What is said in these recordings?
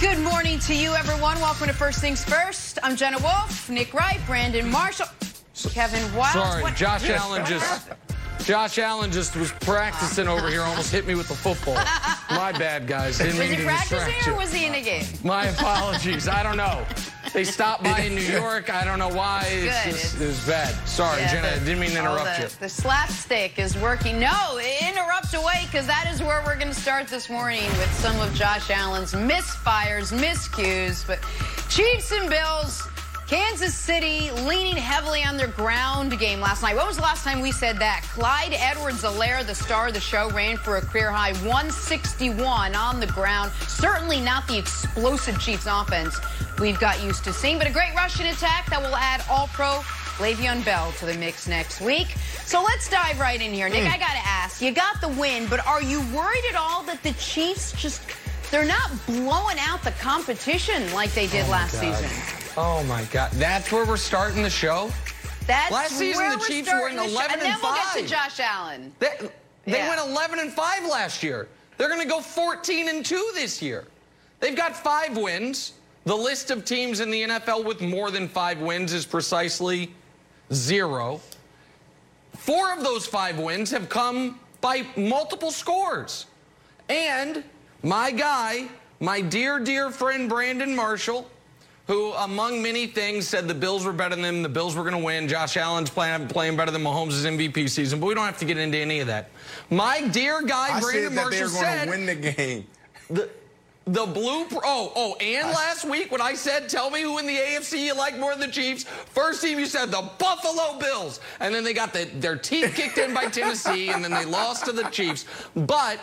Good morning to you, everyone. Welcome to First Things First. I'm Jenna Wolf, Nick Wright, Brandon Marshall, Kevin Wild. Sorry, What- Josh Allen just Josh Allen just was practicing over here, almost hit me with the football. My bad, guys. Didn't Was mean he to distract practicing you. or was he in a game? My apologies. I don't know. They stopped by in New York. I don't know why. It's Good. just, it was bad. Sorry, Yeah, Jenna. I didn't mean to interrupt the, you. The slapstick is working. No, interrupt away because that is where we're going to start this morning with some of Josh Allen's misfires, miscues. But Chiefs and Bills, Kansas City leaning heavily on their ground game last night. When was the last time we said that? Clyde Edwards-Helaire, the star of the show, ran for a career high 161 on the ground. Certainly not the explosive Chiefs offense we've got used to seeing, but a great rushing attack that will add all-pro Le'Veon Bell to the mix next week. So let's dive right in here. Nick, hmm. I got to ask, you got the win, but are you worried at all that the Chiefs just, they're not blowing out the competition like they did oh last God. season? Oh my God. That's where we're starting the show. That's Last season, where the we're Chiefs were in the show. 11 and then and we'll get to 5. Josh Allen. They, they Yeah. went 11 and 5 last year. They're going to go 14 and 2 this year. They've got five wins. The list of teams in the NFL with more than five wins is precisely zero. Four of those five wins have come by multiple scores. And my guy, my dear, dear friend Brandon Marshall, who, among many things, said the Bills were better than them, the Bills were going to win. Josh Allen's playing, playing better than Mahomes' MVP season, but we don't have to get into any of that. My dear guy, I Brandon said that they Marshall going said to win the game. the the blue. Oh, oh, and last week when I said, "Tell me who in the AFC you like more than the Chiefs," first team you said the Buffalo Bills, and then they got the, their teeth kicked in by Tennessee, and then they lost to the Chiefs. But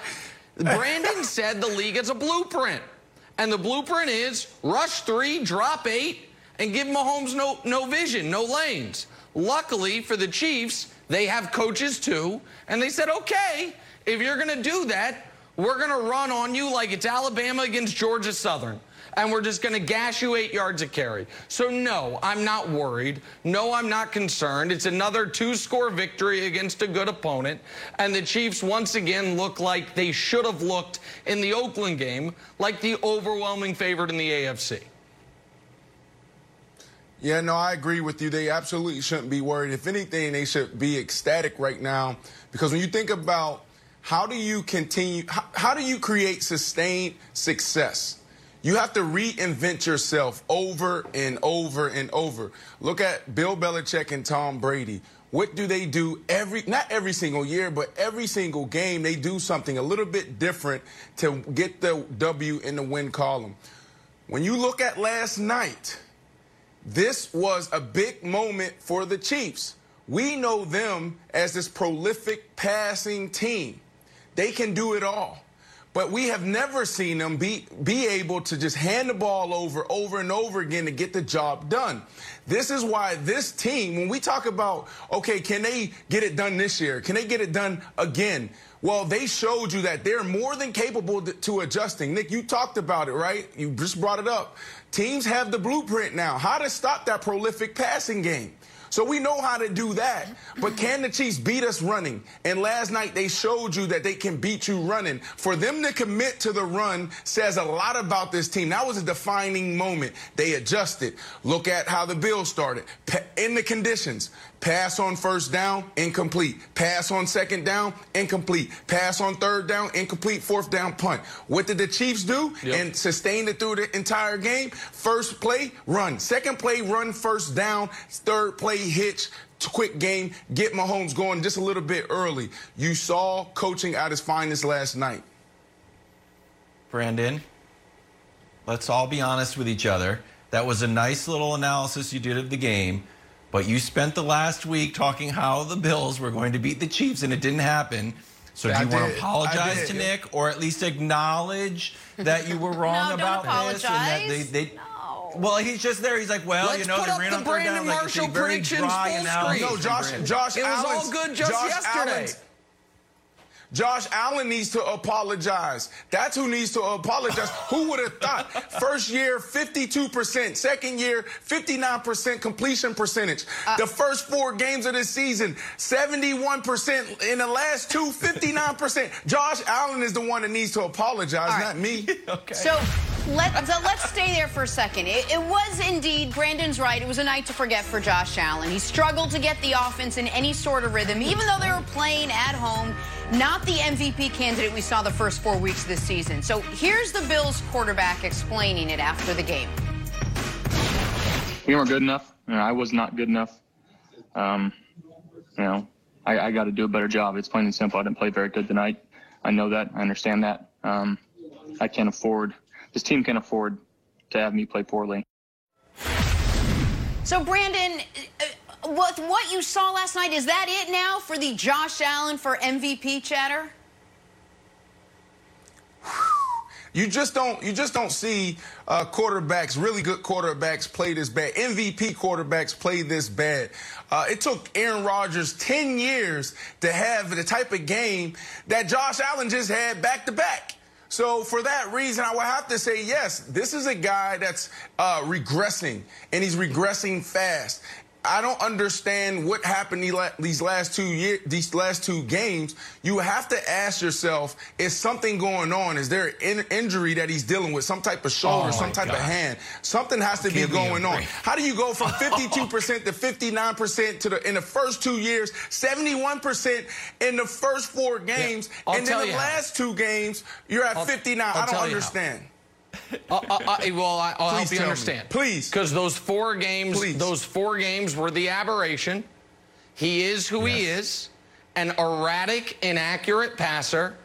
Brandon said the league is a blueprint, and the blueprint is rush three, drop eight, and give Mahomes no no vision, no lanes. Luckily for the Chiefs, they have coaches too, and they said, "Okay, if you're going to do that." We're going to run on you like it's Alabama against Georgia Southern. And we're just going to gash you eight yards a carry. So, no, I'm not worried. No, I'm not concerned. It's another two score victory against a good opponent. And the Chiefs once again look like they should have looked in the Oakland game, like the overwhelming favorite in the AFC. Yeah, no, I agree with you. They absolutely shouldn't be worried. If anything, they should be ecstatic right now because when you think about how do you continue, how, how do you create sustained success? You have to reinvent yourself over and over and over. Look at Bill Belichick and Tom Brady. What do they do every, not every single year, but every single game, they do something a little bit different to get the W in the win column. When you look at last night, this was a big moment for the Chiefs. We know them as this prolific passing team. They can do it all. But we have never seen them be, be able to just hand the ball over over and over again to get the job done. This is why this team, when we talk about, okay, can they get it done this year? Can they get it done again? Well, they showed you that they're more than capable to, to adjusting. Nick, you talked about it, right? You just brought it up. Teams have the blueprint now, how to stop that prolific passing game. So we know how to do that. But can the Chiefs beat us running? And last night they showed you that they can beat you running. For them to commit to the run says a lot about this team. That was a defining moment. They adjusted. Look at how the Bills started. In the conditions. Pass on first down, incomplete. Pass on second down, incomplete. Pass on third down, incomplete. Fourth down, punt. What did the Chiefs do? Yep. And sustain it through the entire game. First play, run. Second play, run first down. Third play, hitch. Quick game. Get Mahomes going just a little bit early. You saw coaching at his finest last night. Brandon, let's all be honest with each other. That was a nice little analysis you did of the game, but you spent the last week talking how the Bills were going to beat the Chiefs, and it didn't happen. So do I you want did. to apologize to Nick, or at least acknowledge that you were wrong No, about this? And that they, they, No. Well, he's just there. He's like, well, Let's you know, put they up ran the on down. Brandon Like, Marshall very predictions full screen. No, from Josh. Josh It was all good just Josh yesterday. Allen's- Josh Allen needs to apologize. That's who needs to apologize. who would have thought? First year, 52%. Second year, 59% completion percentage. Uh, the first four games of the season, 71%. In the last two, 59%. Josh Allen is the one that needs to apologize, right. not me. okay. So let, so let's stay there for a second. It, it, was indeed, Brandon's right, it was a night to forget for Josh Allen. He struggled to get the offense in any sort of rhythm, even though they were playing at home. Not the MVP candidate we saw the first four weeks of this season. So here's the Bills quarterback explaining it after the game. We weren't good enough. You know, I was not good enough. Um, you know, I, I got to do a better job. It's plain and simple. I didn't play very good tonight. I know that. I understand that. Um, I can't afford this team can't afford to have me play poorly. So, Brandon, with what you saw last night, is that it now for the Josh Allen for MVP chatter? You just don't you just don't see uh, quarterbacks, really good quarterbacks, play this bad. MVP quarterbacks play this bad. Uh, it took Aaron Rodgers 10 years to have the type of game that Josh Allen just had back to back. So for that reason, I would have to say yes. This is a guy that's uh, regressing, and he's regressing fast. I don't understand what happened these last two years, these last two games. You have to ask yourself: Is something going on? Is there an injury that he's dealing with? Some type of shoulder, oh some type God. of hand? Something has to Give be going on. How do you go from 52% to 59% to the in the first two years, 71% in the first four games, yeah, and then the last two games you're at I'll, 59? I'll I do not understand. How. Uh, uh, uh, well, I, will help you understand. Me. Please. Because those four games, Please. those four games were the aberration. He is who yes. he is, an erratic, inaccurate passer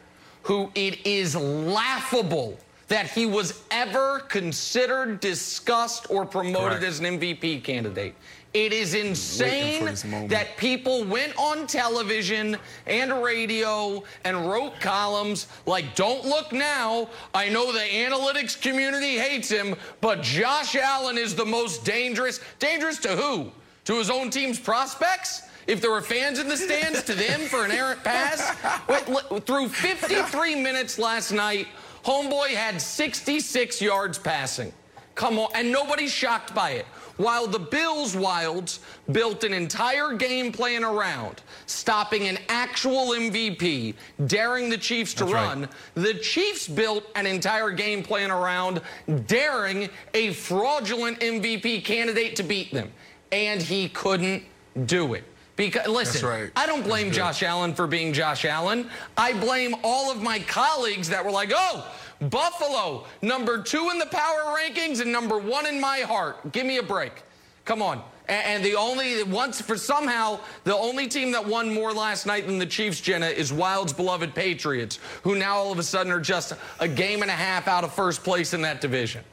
who it is laughable that he was ever considered, discussed, or promoted Correct. as an MVP candidate. It is insane that people went on television and radio and wrote columns like, don't look now. I know the analytics community hates him, but Josh Allen is the most dangerous. Dangerous to who? To his own team's prospects? If there were fans in the stands, to them for an errant pass? Wait, through 53 minutes last night, Homeboy had 66 yards passing. Come on, and nobody's shocked by it while the Bills Wildes built an entire game plan around stopping an actual MVP, daring the Chiefs to That's run, right. the Chiefs built an entire game plan around daring a fraudulent MVP candidate to beat them. And he couldn't do it. Because listen, right. I don't blame Josh Allen for being Josh Allen. I blame all of my colleagues that were like, "Oh, Buffalo, number two in the power rankings and number one in my heart. Give me a break. Come on. And, the only, once for somehow, the only team that won more last night than the Chiefs, Jenna, is Wild's beloved Patriots, who now all of a sudden are just a game and a half out of first place in that division.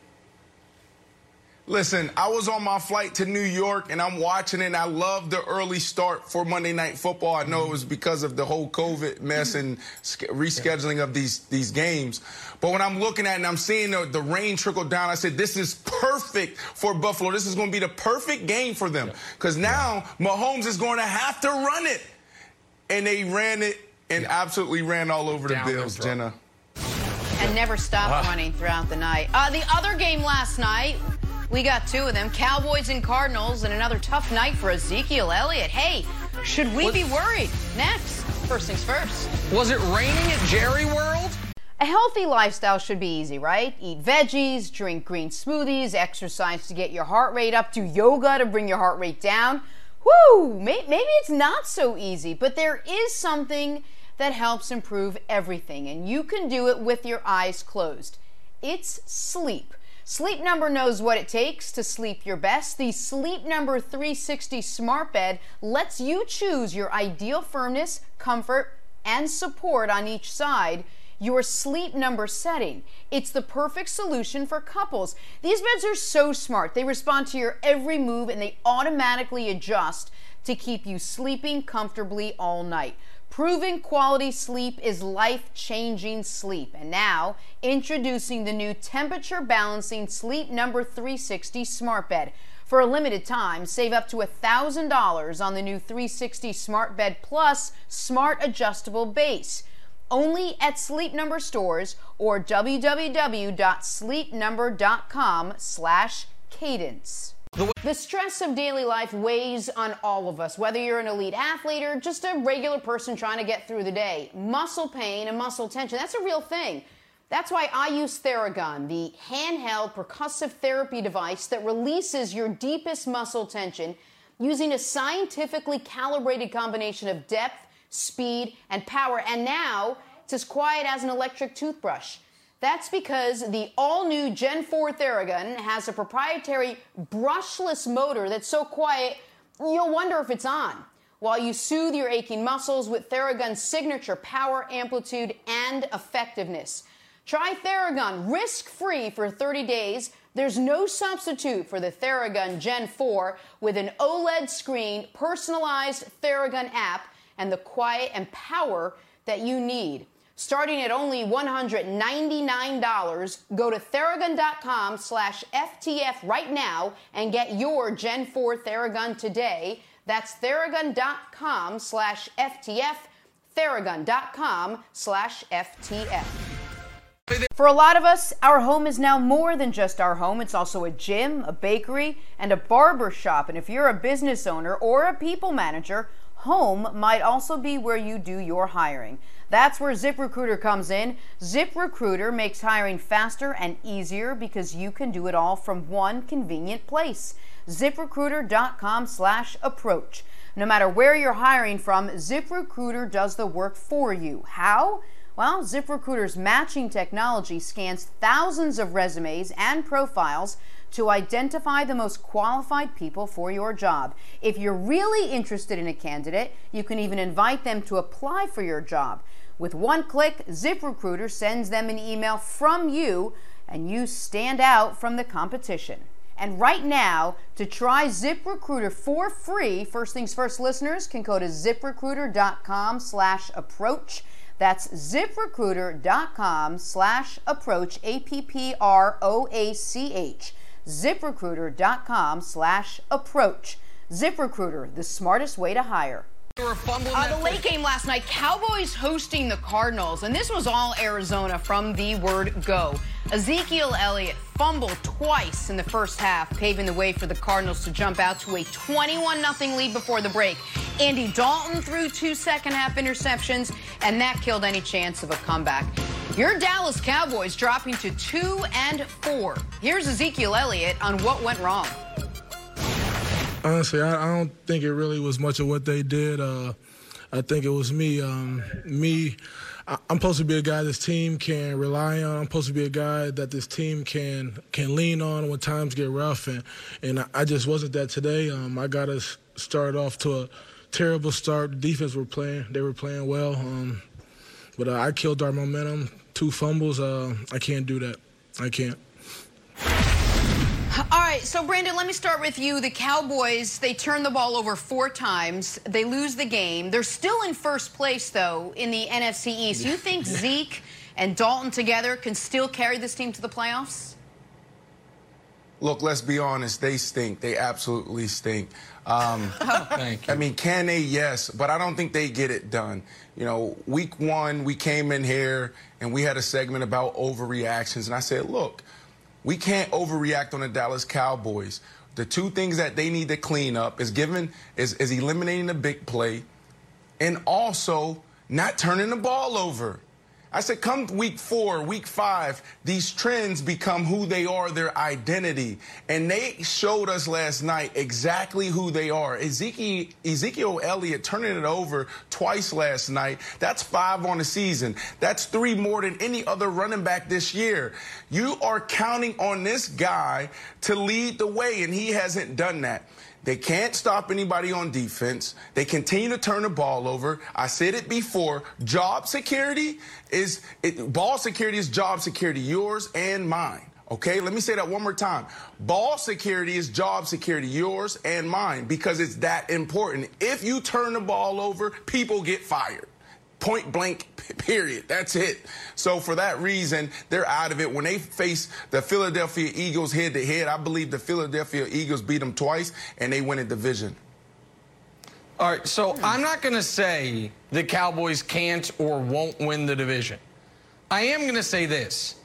Listen, I was on my flight to New York and I'm watching it. And I love the early start for Monday Night Football. I know it was because of the whole COVID mess and rescheduling of these these games. But when I'm looking at it and I'm seeing the, the rain trickle down, I said, this is perfect for Buffalo. This is going to be the perfect game for them. Because now Mahomes is going to have to run it. And they ran it and yeah. absolutely ran all over down the Bills, Jenna. And never stopped uh. running throughout the night. Uh, the other game last night we got two of them Cowboys and Cardinals, and another tough night for Ezekiel Elliott. Hey, should we what? be worried? Next, first things first. Was it raining at Jerry World? A healthy lifestyle should be easy, right? Eat veggies, drink green smoothies, exercise to get your heart rate up, do yoga to bring your heart rate down. Whoo! Maybe it's not so easy, but there is something that helps improve everything, and you can do it with your eyes closed. It's sleep. Sleep Number knows what it takes to sleep your best. The Sleep Number 360 Smart Bed lets you choose your ideal firmness, comfort, and support on each side your sleep number setting. It's the perfect solution for couples. These beds are so smart. They respond to your every move and they automatically adjust to keep you sleeping comfortably all night. Proven quality sleep is life changing sleep. And now, introducing the new temperature balancing Sleep Number 360 Smart Bed. For a limited time, save up to $1,000 on the new 360 Smart Bed Plus Smart Adjustable Base. only at Sleep Number stores or www.sleepnumber.com slash cadence. The stress of daily life weighs on all of us, whether you're an elite athlete or just a regular person trying to get through the day. Muscle pain and muscle tension, that's a real thing. That's why I use Theragun, the handheld percussive therapy device that releases your deepest muscle tension using a scientifically calibrated combination of depth, speed, and power. And now it's as quiet as an electric toothbrush. That's because the all new Gen 4 Theragun has a proprietary brushless motor that's so quiet you'll wonder if it's on. While you soothe your aching muscles with Theragun's signature power, amplitude, and effectiveness. Try Theragun risk free for 30 days. There's no substitute for the Theragun Gen 4 with an OLED screen, personalized Theragun app, and the quiet and power that you need starting at only $199. Go to theragun.com slash FTF right now and get your Gen 4 Theragun today. That's theragun.com slash FTF, theragun.com slash FTF. For a lot of us, our home is now more than just our home. It's also a gym, a bakery, and a barber shop. And if you're a business owner or a people manager, home might also be where you do your hiring. That's where ZipRecruiter comes in. ZipRecruiter makes hiring faster and easier because you can do it all from one convenient place. ZipRecruiter.com slash approach. No matter where you're hiring from, ZipRecruiter does the work for you. How? Well, ZipRecruiter's matching technology scans thousands of resumes and profiles to identify the most qualified people for your job. If you're really interested in a candidate, you can even invite them to apply for your job. With one click, ZipRecruiter sends them an email from you, and you stand out from the competition. And right now, to try ZipRecruiter for free, first things first listeners can go to ziprecruiter.com slash approach. That's ziprecruiter.com slash approach, A P P R O A C H. ZipRecruiter.com slash approach. ZipRecruiter, the smartest way to hire. Uh, the late game last night, Cowboys hosting the Cardinals, and this was all Arizona from the word go. Ezekiel Elliott fumbled twice in the first half, paving the way for the Cardinals to jump out to a 21 0 lead before the break. Andy Dalton threw two second half interceptions, and that killed any chance of a comeback. Your Dallas Cowboys dropping to 2 and 4. Here's Ezekiel Elliott on what went wrong. Honestly, I, I, don't think it really was much of what they did. Uh, I think it was me. Um, me, I, am supposed to be a guy this team can rely on. I'm supposed to be a guy that this team can can lean on when times get rough, and and I just wasn't that today. Um, I got us started off to a terrible start. The defense were playing; they were playing well, um, but uh, I killed our momentum. Two fumbles. Uh, I can't do that. I can't. All right, so Brandon, let me start with you. The Cowboys, they turn the ball over four times. They lose the game. They're still in first place, though, in the NFC East. You think Zeke and Dalton together can still carry this team to the playoffs? Look, let's be honest. They stink. They absolutely stink. Um, oh, Thank you. I mean, can they? Yes, but I don't think they get it done. You know, week one, we came in here and we had a segment about overreactions, and I said, look, we can't overreact on the Dallas Cowboys. The two things that they need to clean up is giving is, is eliminating the big play and also not turning the ball over. I said, come week four, week five, these trends become who they are, their identity. And they showed us last night exactly who they are. Ezekiel, Ezekiel Elliott turning it over twice last night. That's five on the season. That's three more than any other running back this year. You are counting on this guy to lead the way, and he hasn't done that. They can't stop anybody on defense. They continue to turn the ball over. I said it before. Job security is it, ball security is job security, yours and mine. Okay, let me say that one more time. Ball security is job security, yours and mine, because it's that important. If you turn the ball over, people get fired point blank, period. That's it. So for that reason, they're out of it. When they face the Philadelphia Eagles head to head, I believe the Philadelphia Eagles beat them twice and they win a division. All right, so I'm not going to say the Cowboys can't or won't win the division. I am going to say this.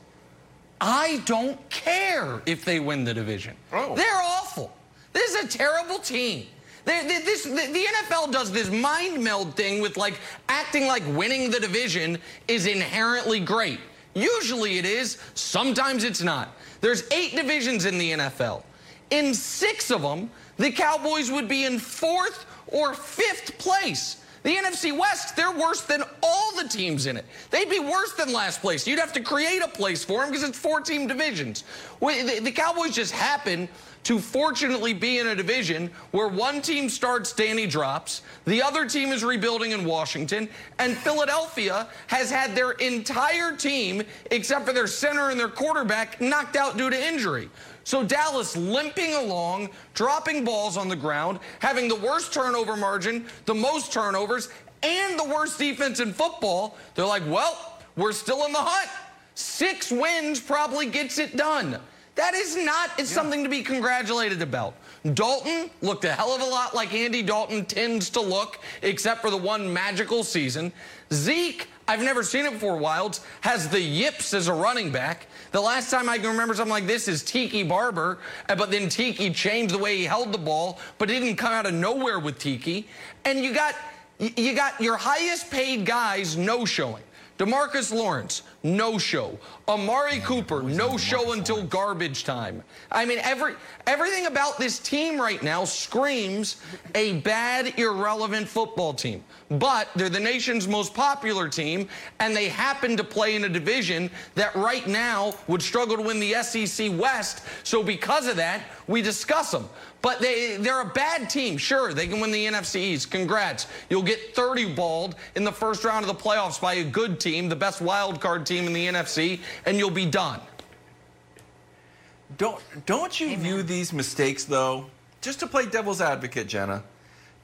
I don't care if they win the division. Oh. They're awful. This is a terrible team. This, the, NFL does this mind meld thing with like acting like winning the division is inherently great. Usually it is, sometimes it's not. There's eight divisions in the NFL. In six of them, the Cowboys would be in fourth or fifth place. The NFC West, they're worse than all the teams in it. They'd be worse than last place. You'd have to create a place for them because it's four team divisions. The Cowboys just happen to fortunately be in a division where one team starts, Danny drops, the other team is rebuilding in Washington, and Philadelphia has had their entire team, except for their center and their quarterback, knocked out due to injury. So Dallas limping along, dropping balls on the ground, having the worst turnover margin, the most turnovers, and the worst defense in football. They're like, well, we're still in the hunt. Six wins probably gets it done. That is not it's something to be congratulated about. Dalton looked a hell of a lot like Andy Dalton tends to look, except for the one magical season. Zeke, I've never seen it before, Wildes, has the yips as a running back. The last time I can remember something like this is Tiki Barber, uh, but then Tiki changed the way he held the ball, but didn't come out of nowhere with Tiki. And you got you got your highest paid guys no showing. DeMarcus Lawrence, no show. Amari Cooper, no show until garbage time. I mean, every everything about this team right now screams a bad, irrelevant football team. But they're the nation's most popular team, and they happen to play in a division that right now would struggle to win the SEC West. So because of that, we discuss them. But they, they're a bad team. Sure, they can win the NFC East. Congrats. You'll get 30 balled in the first round of the playoffs by a good team, the best wild card team in the NFC, and you'll be done. Don't don't you view these mistakes though? Just to play devil's advocate, Jenna.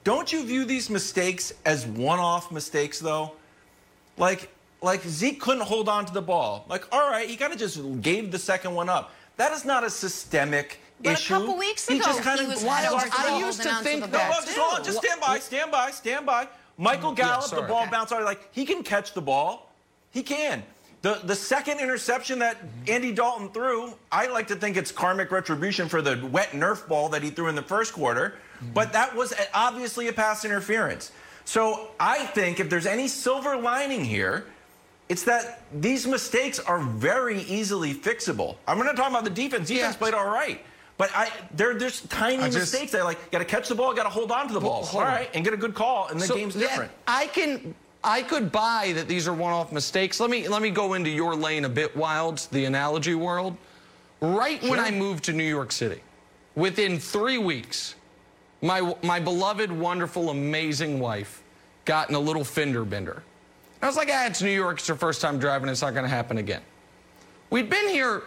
Don't you view these mistakes as one-off mistakes though? Like like Zeke couldn't hold on to the ball. Like, all right, he kind of just gave the second one up. That is not a systemic But a couple weeks ago, He ago, just kind of was Wild, Wild, I used to think the that. No, ball, no, just hold on. Just stand by. Stand by. Stand by. Michael mm, Gallup, sorry. the ball Okay. bounced out. Like he can catch the ball. He can. The the second interception that mm-hmm. Andy Dalton threw, I like to think it's karmic retribution for the wet Nerf ball that he threw in the first quarter. Mm-hmm. But that was obviously a pass interference. So I think if there's any silver lining here, it's that these mistakes are very easily fixable. I'm going to talk about the defense. Defense Yes. played all right. But I, there, there's tiny I just- mistakes that like got to catch the ball, got to hold on to the ball, all right, and get a good call, and the So game's different. I can I could buy that these are one-off mistakes. Let me let me go into your lane a bit, Wildes, the analogy world. Right when I moved to New York City, within three weeks, my my beloved, wonderful, amazing wife got in a little fender bender. I was like, ah, it's New York. It's her first time driving. It's not going to happen again. We'd been here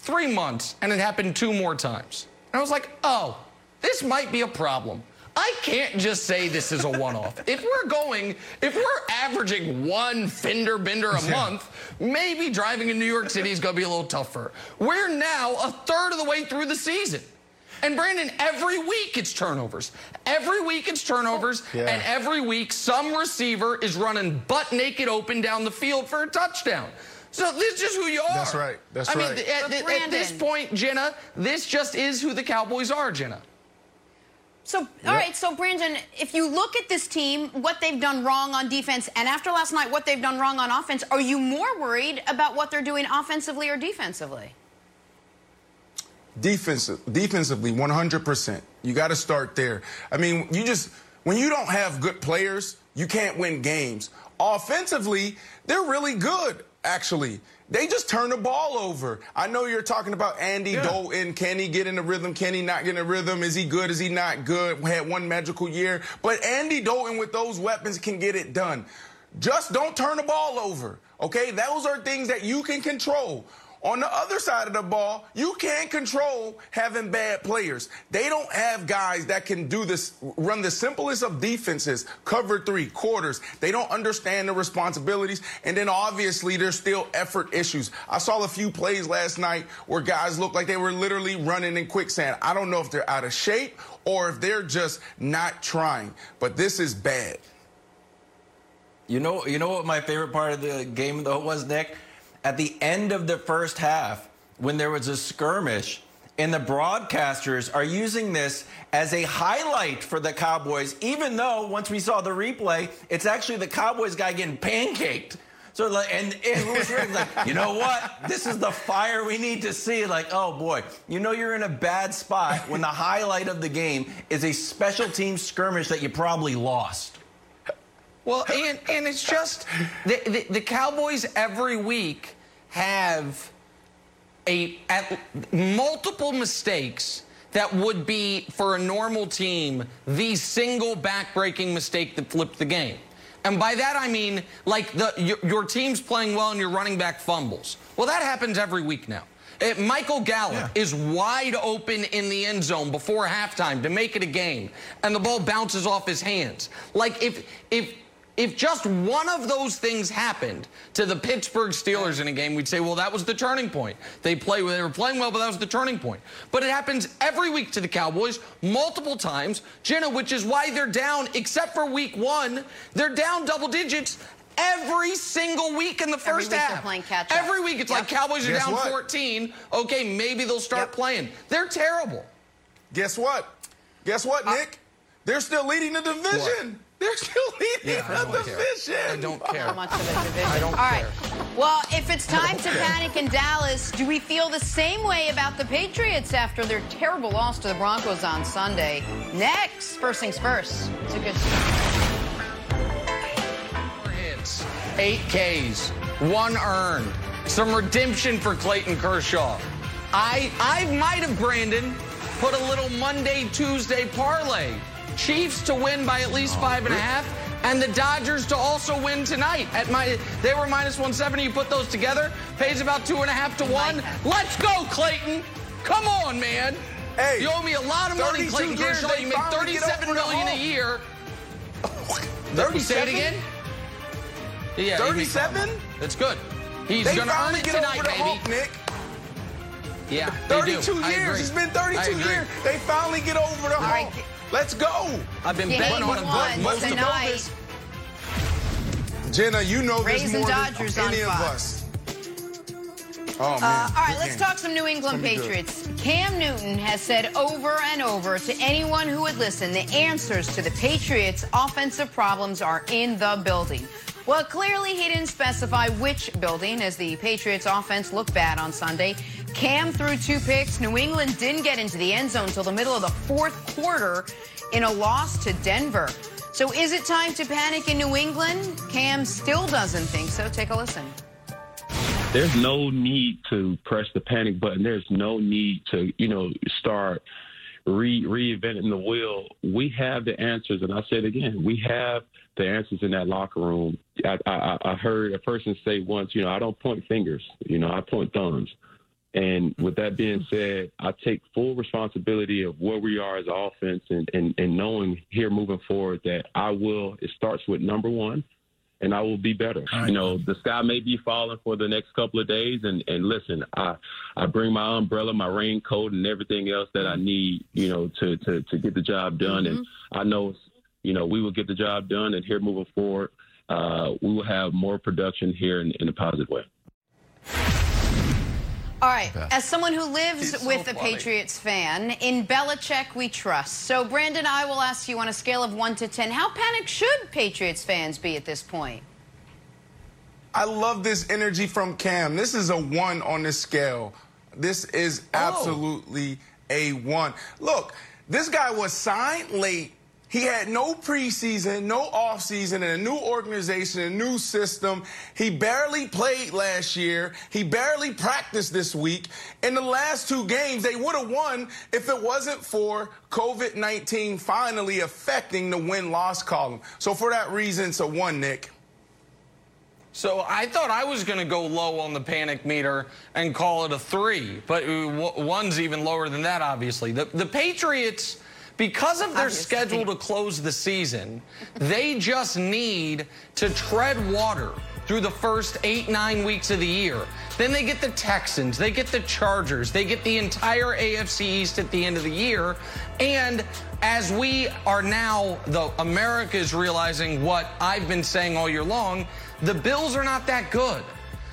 three months, and it happened two more times. And I was like, oh, this might be a problem. I can't just say this is a one-off. if we're going, if we're averaging one fender bender a month, maybe driving in New York City is going to be a little tougher. We're now a third of the way through the season. And Brandon, every week it's turnovers. Every week it's turnovers, Yeah. and every week some receiver is running butt naked open down the field for a touchdown. So this is just who you are. That's right. That's I right. mean, at, But at- at this point, Jenna, this just is who the Cowboys are, Jenna. So, all right. So, Brandon, if you look at this team, what they've done wrong on defense, and after last night, what they've done wrong on offense, are you more worried about what they're doing offensively or defensively? Defensive, defensively, 100%. You got to start there. I mean, you just, when you don't have good players, you can't win games. Offensively, they're really good, actually. They just turn the ball over. I know you're talking about Andy Dalton. Can he get in the rhythm? Can he not get in the rhythm? Is he good? Is he not good? Had one magical year. But Andy Dalton, with those weapons, can get it done. Just don't turn the ball over, okay? Those are things that you can control. On the other side of the ball, you can't control having bad players. They don't have guys that can do this, run the simplest of defenses, cover three, quarters. They don't understand the responsibilities. And then obviously there's still effort issues. I saw a few plays last night where guys looked like they were literally running in quicksand. I don't know if they're out of shape or if they're just not trying. But this is bad. You know, you know what my favorite part of the game though was, Nick? At the end of the first half, when there was a skirmish, and the broadcasters are using this as a highlight for the Cowboys, even though once we saw the replay, it's actually the Cowboys guy getting pancaked. So like, and it was like, you know what? This is the fire we need to see. Like, oh boy, you know you're in a bad spot when the highlight of the game is a special team skirmish that you probably lost. Well, and and it's just the, the, the Cowboys every week have a at, multiple mistakes that would be for a normal team the single backbreaking mistake that flipped the game. And by that I mean like the your, your team's playing well and your running back fumbles. Well, that happens every week now. Uh, Michael Gallup yeah. is wide open in the end zone before halftime to make it a game, and the ball bounces off his hands. Like if if if just one of those things happened to the Pittsburgh Steelers in a game, we'd say, well, that was the turning point. They play they were playing well, but that was the turning point. But it happens every week to the Cowboys, multiple times, Jenna, which is why they're down, except for week one, they're down double digits every single week in the first half. Every week it's yep. like Cowboys are Guess down what? 14. Okay, maybe they'll start yep. playing. They're terrible. Guess what? Guess what, Nick? they're still leading the division. What? They're still leading yeah, the division. I don't care. How much of a division? I don't All care. right. Well, if it's time to panic in Dallas, do we feel the same way about the Patriots after their terrible loss to the Broncos on Sunday? Next, first things first. It's a good Four hits, eight Ks, one earned, some redemption for Clayton Kershaw. I I might have Brandon put a little Monday Tuesday parlay Chiefs to win by at least five and a half, and the Dodgers to also win tonight. At my, they were minus 170. You put those together, pays about two and a half to one. Let's go, Clayton. Come on, man. Hey, you owe me a lot of money, Clayton Kershaw. You make 37 million a year. 37? Say it again. Yeah, 37? That's good. He's going to earn it tonight, baby. Hump, Nick. Yeah, 32 years. It's been 32 years. They finally get over the hump. Let's go. I've been betting on them most tonight. of this. Jenna, you know this more Dodgers than any of us. Oh, man. Uh, all right, let's talk some New England Patriots. Cam Newton has said over and over to anyone who would listen, the answers to the Patriots' offensive problems are in the building. Well, clearly he didn't specify which building as the Patriots offense looked bad on Sunday. Cam threw two picks. New England didn't get into the end zone until the middle of the fourth quarter in a loss to Denver. So is it time to panic in New England? Cam still doesn't think so. Take a listen. There's no need to press the panic button. There's no need to, you know, start re- reinventing the wheel. We have the answers, and I say it again. We have the answers in that locker room. I, I, I heard a person say once, you know, I don't point fingers. You know, I point thumbs. And with that being said, I take full responsibility of where we are as offense and, and, and knowing here moving forward that I will, it starts with number one, and I will be better. Right. You know, the sky may be falling for the next couple of days, and, and listen, I I bring my umbrella, my raincoat, and everything else that I need, you know, to to, to get the job done. Mm-hmm. And I know, you know, we will get the job done, and here moving forward, uh, we will have more production here in, in a positive way. All right. As someone who lives He's with so a funny. Patriots fan, in Belichick we trust. So, Brandon, I will ask you on a scale of 1 to 10, how panicked should Patriots fans be at this point? I love this energy from Cam. This is a 1 on this scale. This is oh. absolutely oh. a 1. Look, this guy was signed late he had no preseason, no offseason, and a new organization, a new system. He barely played last year. He barely practiced this week. In the last two games, they would have won if it wasn't for COVID 19 finally affecting the win loss column. So, for that reason, it's a one, Nick. So I thought I was going to go low on the panic meter and call it a three, but one's even lower than that, obviously. The, the Patriots, because of their obviously. schedule to close the season, they just need to tread water through the first eight, nine weeks of the year. Then they get the Texans, they get the Chargers, they get the entire AFC East at the end of the year. And as we are now, the America is realizing what I've been saying all year long, the Bills are not that good.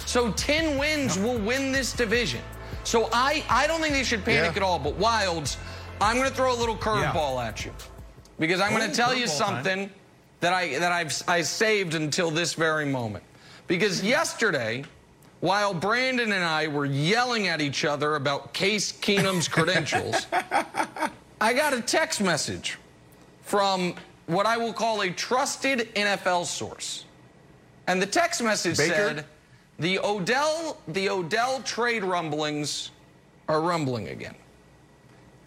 So 10 wins will win this division. So I, I don't think they should panic yeah. at all. But Wildes, I'm going to throw a little curveball yeah. at you because I'm going to tell you something time. that I that I've I saved until this very moment. Because yesterday, while Brandon and I were yelling at each other about Case Keenum's credentials, I got a text message from what I will call a trusted NFL source. And the text message Baker? said, the Odell, the Odell trade rumblings are rumbling again.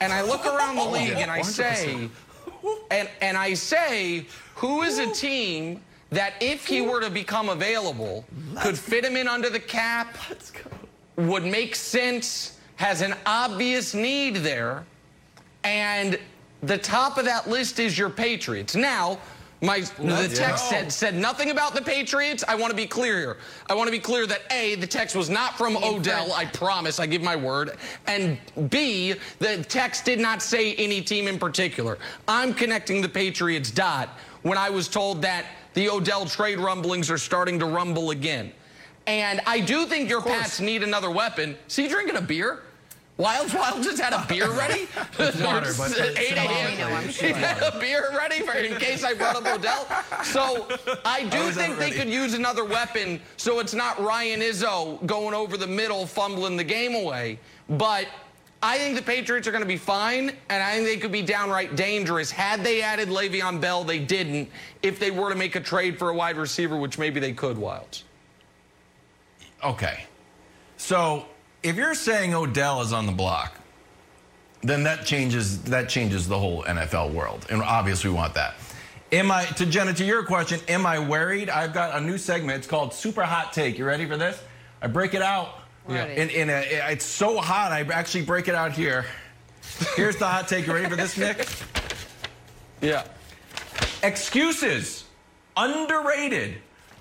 And I look around the league and I say, and, and I say, who is a team that if he were to become available, could fit him in under the cap, would make sense, has an obvious need there, and the top of that list is your Patriots. Now, my the text said said nothing about the Patriots. I want to be clear here. I want to be clear that A, the text was not from Odell, I promise, I give my word. And B, the text did not say any team in particular. I'm connecting the Patriots dot when I was told that the Odell trade rumblings are starting to rumble again. And I do think your Pats need another weapon. See drinking a beer? Wildes Wild just had a beer ready. water, but 8 a.m. He had a beer ready for in case I brought up Odell. So I do I think they could use another weapon so it's not Ryan Izzo going over the middle, fumbling the game away. But I think the Patriots are going to be fine, and I think they could be downright dangerous. Had they added Le'Veon Bell, they didn't. If they were to make a trade for a wide receiver, which maybe they could, Wildes. Okay. So if you're saying Odell is on the block, then that changes that changes the whole NFL world, and obviously we want that. Am I to Jenna to your question? Am I worried? I've got a new segment. It's called Super Hot Take. You ready for this? I break it out. Yeah. In, in a, it's so hot. I actually break it out here. Here's the hot take. You ready for this, Nick? Yeah. Excuses. Underrated.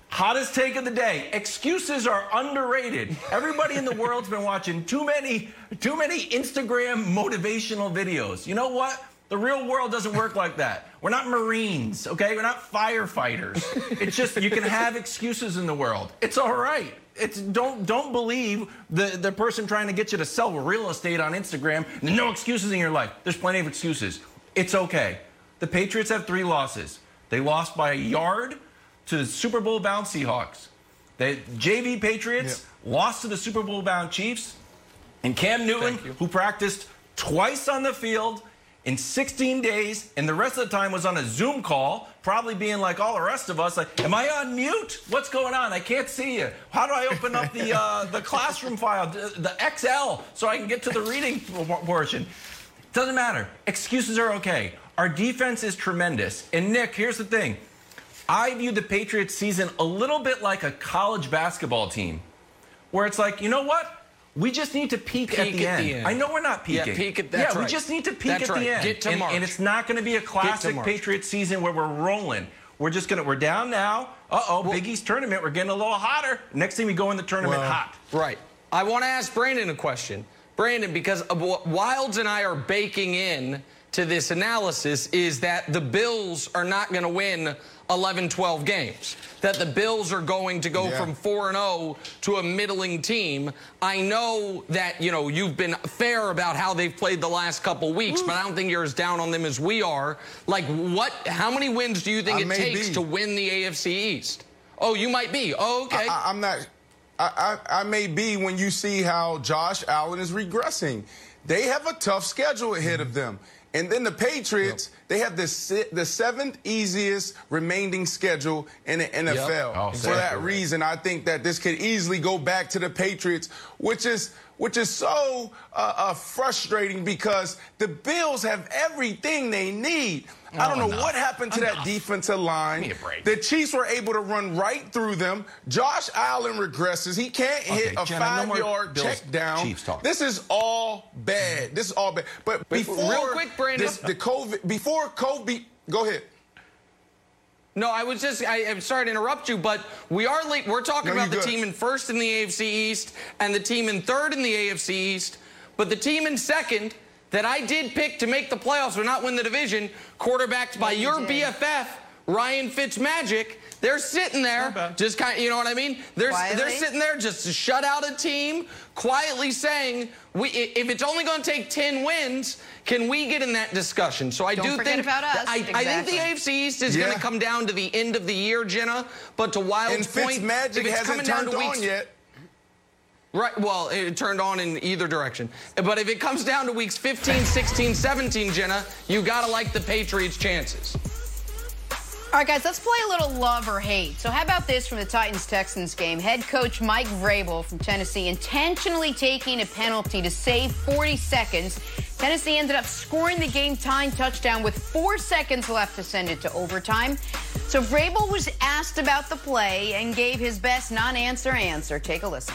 Hottest take of the day. Excuses are underrated. Everybody in the world's been watching too many, too many Instagram motivational videos. You know what? The real world doesn't work like that. We're not Marines, okay? We're not firefighters. It's just you can have excuses in the world. It's all right. It's don't don't believe the, the person trying to get you to sell real estate on Instagram. No excuses in your life. There's plenty of excuses. It's okay. The Patriots have three losses. They lost by a yard to the Super Bowl bound Seahawks. The JV Patriots yep. lost to the Super Bowl bound Chiefs. And Cam Newton, who practiced twice on the field in 16 days, and the rest of the time was on a Zoom call, probably being like all the rest of us, like, "Am I on mute? What's going on? I can't see you. How do I open up the uh, the classroom file, the XL, so I can get to the reading portion?" Doesn't matter. Excuses are okay. Our defense is tremendous. And Nick, here's the thing: I view the Patriots season a little bit like a college basketball team, where it's like, you know what? We just need to peak, peak at, the, at end. the, end. I know we're not peaking. Yeah, peak at, yeah right. we just need to peak that's at right. the end. Get to and, March. and it's not going to be a classic Patriots season where we're rolling. We're just gonna we're down now. Uh oh, well, Big East tournament. We're getting a little hotter. Next thing we go in the tournament well, hot. Right. I want to ask Brandon a question. Brandon, because what Wildes and I are baking in to this analysis is that the Bills are not going to win 11, 12 games. That the Bills are going to go yeah. from 4 and 0 to a middling team. I know that, you know, you've been fair about how they've played the last couple weeks, Ooh. but I don't think you're as down on them as we are. Like, what, how many wins do you think I it takes be. to win the AFC East? Oh, you might be. Oh, okay. I, am not. I, I, I may be when you see how Josh Allen is regressing. They have a tough schedule ahead of them. And then the Patriots, yep. they have the, the seventh easiest remaining schedule in the NFL. Yep. Oh, For that reason, I think that this could easily go back to the Patriots, which is which is so uh, uh, frustrating because the Bills have everything they need. I don't know enough. what happened to that defensive line. Give me a break. The Chiefs were able to run right through them. Josh Allen regresses. He can't hit a Jenna, no five-yard Bills check down. This is all bad. This is all bad. But before real quick, Brandon. this, the COVID, before COVID, go ahead. No, I was just, I, am sorry to interrupt you, but we are late. We're talking No, about the good. team in first in the AFC East and the team in third in the AFC East. But the team in second that I did pick to make the playoffs but not win the division, quarterbacked by you your did. BFF, Ryan Fitzmagic, they're sitting there, just kind of, you know what I mean? They're, they're sitting there just to shut out a team, quietly saying, we, if it's only going to take 10 wins, can we get in that discussion? So I Don't do think about us. I, I think the Exactly. AFC East is going to come down to the end of the year, Jenna. But to And Wild's point, Fitzmagic if it's hasn't coming down turned to on weeks, yet. right? Well, it turned on in either direction. But if it comes down to weeks 15, 16, 17, Jenna, you got to like the Patriots' chances. All right, guys, let's play a little love or hate. So, how about this from the Titans Texans game? Head coach Mike Vrabel from Tennessee intentionally taking a penalty to save 40 seconds. Tennessee ended up scoring the game tying touchdown with four seconds left to send it to overtime. So, Vrabel was asked about the play and gave his best non answer answer. Take a listen.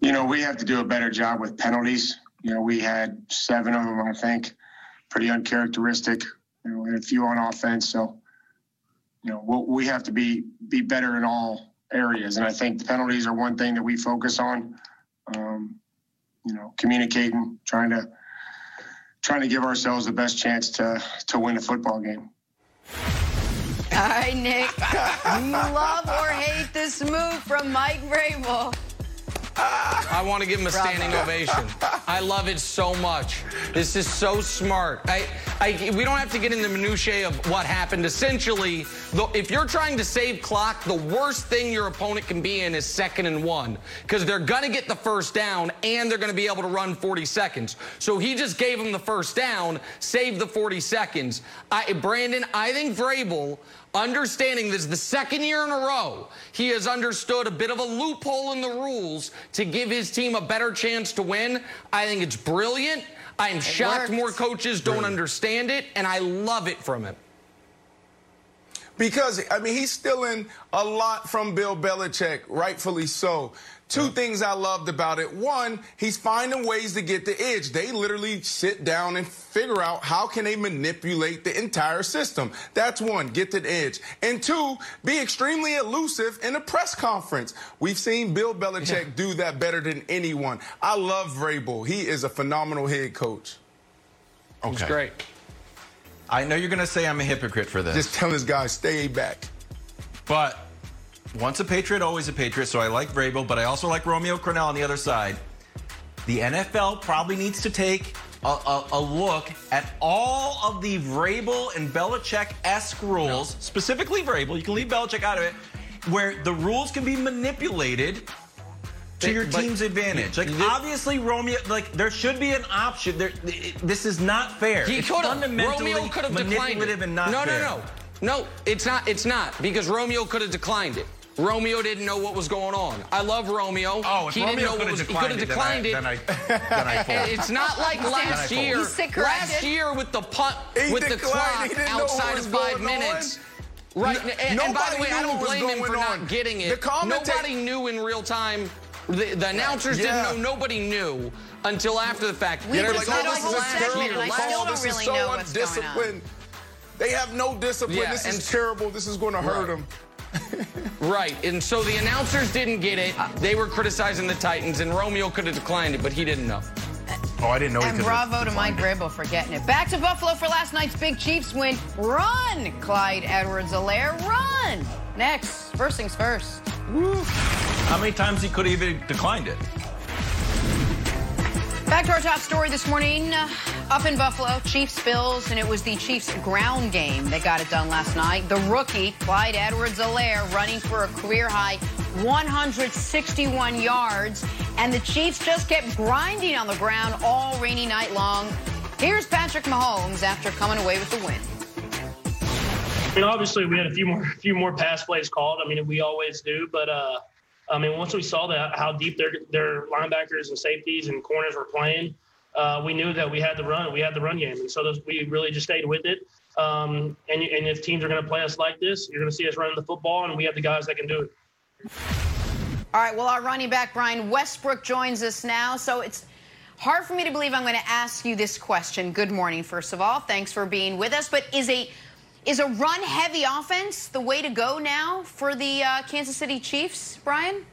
You know, we have to do a better job with penalties. You know, we had seven of them, I think, pretty uncharacteristic. You know, had a few on offense, so you know we'll, we have to be be better in all areas. And I think the penalties are one thing that we focus on. Um, you know, communicating, trying to trying to give ourselves the best chance to to win a football game. All right, Nick. love or hate this move from Mike Vrabel. I want to give him a Bravo. standing ovation. I love it so much. This is so smart. I, I, we don't have to get into the minutiae of what happened. Essentially, the, if you're trying to save clock, the worst thing your opponent can be in is second and one because they're going to get the first down and they're going to be able to run 40 seconds. So he just gave him the first down, saved the 40 seconds. I, Brandon, I think Vrabel understanding this is the second year in a row he has understood a bit of a loophole in the rules to give his team a better chance to win. I think it's brilliant. I'm shocked worked. more coaches don't understand it, and I love it from him. Because I mean, he's stealing a lot from Bill Belichick, rightfully so. Two things I loved about it. One, he's finding ways to get the edge. They literally sit down and figure out how can they manipulate the entire system. That's one, get the edge. And two, be extremely elusive in a press conference. We've seen Bill Belichick do that better than anyone. I love Vrabel. He is a phenomenal head coach. Okay. It's great. I know you're going to say I'm a hypocrite for this. Just tell his guys, stay back. But once a Patriot, always a Patriot. So I like Vrabel, but I also like Romeo Crennel on the other side. The NFL probably needs to take a, a, a look at all of the Vrabel and Belichick esque rules, specifically Vrabel. You can leave Belichick out of it, where the rules can be manipulated to your but team's advantage. Like did- obviously, Romeo. Like there should be an option. There, this is not fair. He could have. Romeo could have declined it. and not no, fair. no, no, no. It's not. It's not because Romeo could have declined it. Romeo didn't know what was going on. I love Romeo. Oh, if he Romeo didn't know what could have was. He declined, could have it, declined it. then I, then I, then I. It's not like last year. He's sick Last corrected. year with the punt, He with the clock He didn't know what outside of five going on. minutes. Right, N- and, and by the way, I don't blame him for going not getting it. Nobody knew in real time. The, the announcers Yeah. didn't know. Nobody knew until after the fact. We Yeah, they're like, oh, this is segment, terrible. and I still oh, don't this really is so know what's going on. undisciplined. They have no discipline. Yeah, this is terrible. This is going to hurt them. Right, and so the announcers didn't get it. They were criticizing the Titans, and Romeo could have declined it, but he didn't know. oh, I didn't know. he And could bravo to Mike declined it. Vrabel for getting it. Back to Buffalo for last night's big Chiefs win. Run, Clyde Edwards-Helaire, run. Next, first things first. How many times he could have even declined it? Back to our top story this morning. Up in Buffalo, Chiefs Bills, and it was the Chiefs ground game that got it done last night. The rookie, Clyde Edwards-Helaire, running for a career high 161 yards, and the Chiefs just kept grinding on the ground all rainy night long. Here's Patrick Mahomes after coming away with the win. I mean, obviously, we had a few more few more pass plays called. I mean, we always do, but uh, I mean, once we saw that how deep their their linebackers and safeties and corners were playing, uh, we knew that we had the run. We had the run game, and so those, we really just stayed with it. Um, and, and if teams are going to play us like this, you're going to see us running the football, and we have the guys that can do it. All right. Well, our running back Brian Westbrook joins us now, so it's hard for me to believe I'm going to ask you this question. Good morning, first of all. Thanks for being with us. But is a is a run-heavy offense the way to go now for the uh, Kansas City Chiefs, Brian?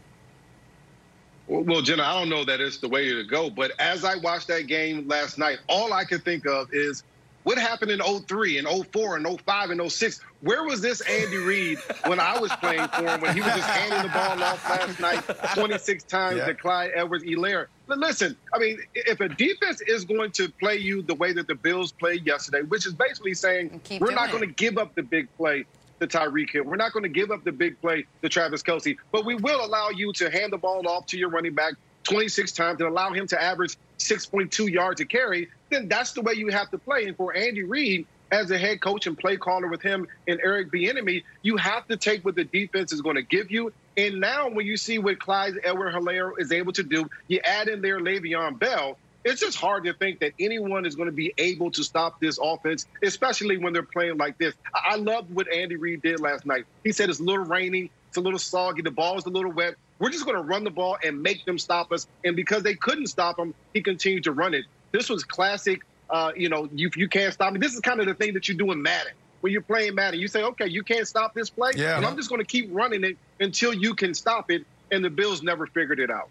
Well, Jenna, I don't know that it's the way to go, but as I watched that game last night, all I could think of is what happened in 03 and 04 and 05 and 06? Where was this Andy Reid when I was playing for him, when he was just handing the ball off last night 26 times yeah. to Clyde Edwards-Helaire? But listen, I mean, if a defense is going to play you the way that the Bills played yesterday, which is basically saying we're not going to give up the big play to Tyreek Hill. We're not going to give up the big play to Travis Kelce, but we will allow you to hand the ball off to your running back 26 times and allow him to average 6.2 yards a carry, then that's the way you have to play. And for Andy Reid, as a head coach and play caller with him and Eric Bieniemy, you have to take what the defense is going to give you. And now when you see what Clyde Edwards-Helaire is able to do, you add in there Le'Veon Bell, it's just hard to think that anyone is going to be able to stop this offense, especially when they're playing like this. I, I loved what Andy Reid did last night. He said it's a little rainy, it's a little soggy, the ball is a little wet. We're just going to run the ball and make them stop us. And because they couldn't stop him, he continued to run it. This was classic. Uh, you know, you you can't stop me. This is kind of the thing that you do in Madden. When you're playing Madden, you say, okay, you can't stop this play, yeah, and I'm just going to keep running it until you can stop it. And the Bills never figured it out.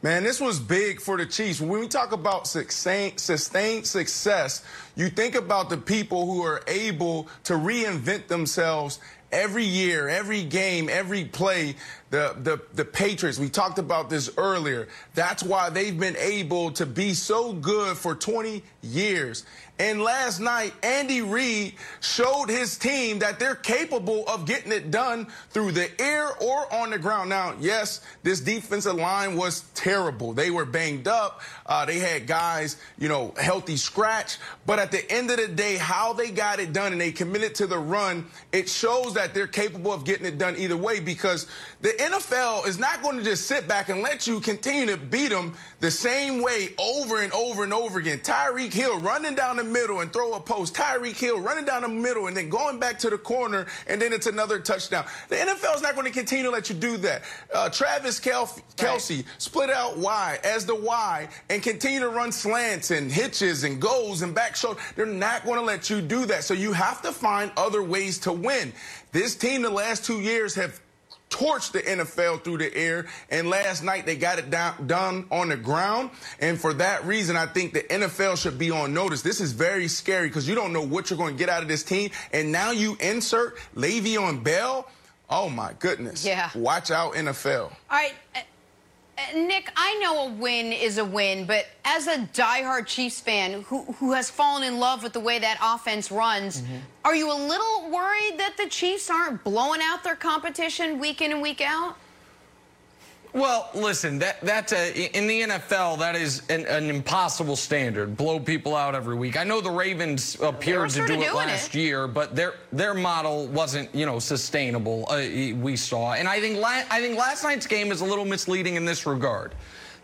Man, this was big for the Chiefs. When we talk about sustained, sustained success, you think about the people who are able to reinvent themselves every year, every game, every play, the, the, the Patriots, we talked about this earlier. That's why they've been able to be so good for 20 years. And last night, Andy Reid showed his team that they're capable of getting it done through the air or on the ground. Now, yes, this defensive line was terrible. They were banged up. Uh, they had guys, you know, healthy scratch. But at the end of the day, how they got it done and they committed to the run, it shows that they're capable of getting it done either way because the NFL is not going to just sit back and let you continue to beat them the same way over and over and over again. Tyreek Hill running down the middle and throw a post. Tyreek Hill running down the middle and then going back to the corner and then it's another touchdown. The NFL is not going to continue to let you do that. Uh, Travis Kelce right. split out wide as the Y and continue to run slants and hitches and goes and back shoulder. They're not going to let you do that. So you have to find other ways to win. This team the last two years have torched the NFL through the air. And last night they got it down, done on the ground. And for that reason, I think the NFL should be on notice. This is very scary because you don't know what you're going to get out of this team. And now you insert Le'Veon Bell. Oh my goodness. Yeah. Watch out, NFL. All right. Uh, Nick, I know a win is a win, but as a diehard Chiefs fan who, who has fallen in love with the way that offense runs, mm-hmm. are you a little worried that the Chiefs aren't blowing out their competition week in and week out? Well, listen, that that's a, in the NFL that is an, an, impossible standard. Blow people out every week. I know the Ravens appeared to do it last it. year, but their their model wasn't you know sustainable. Uh, we saw, and I think la- I think last night's game is a little misleading in this regard.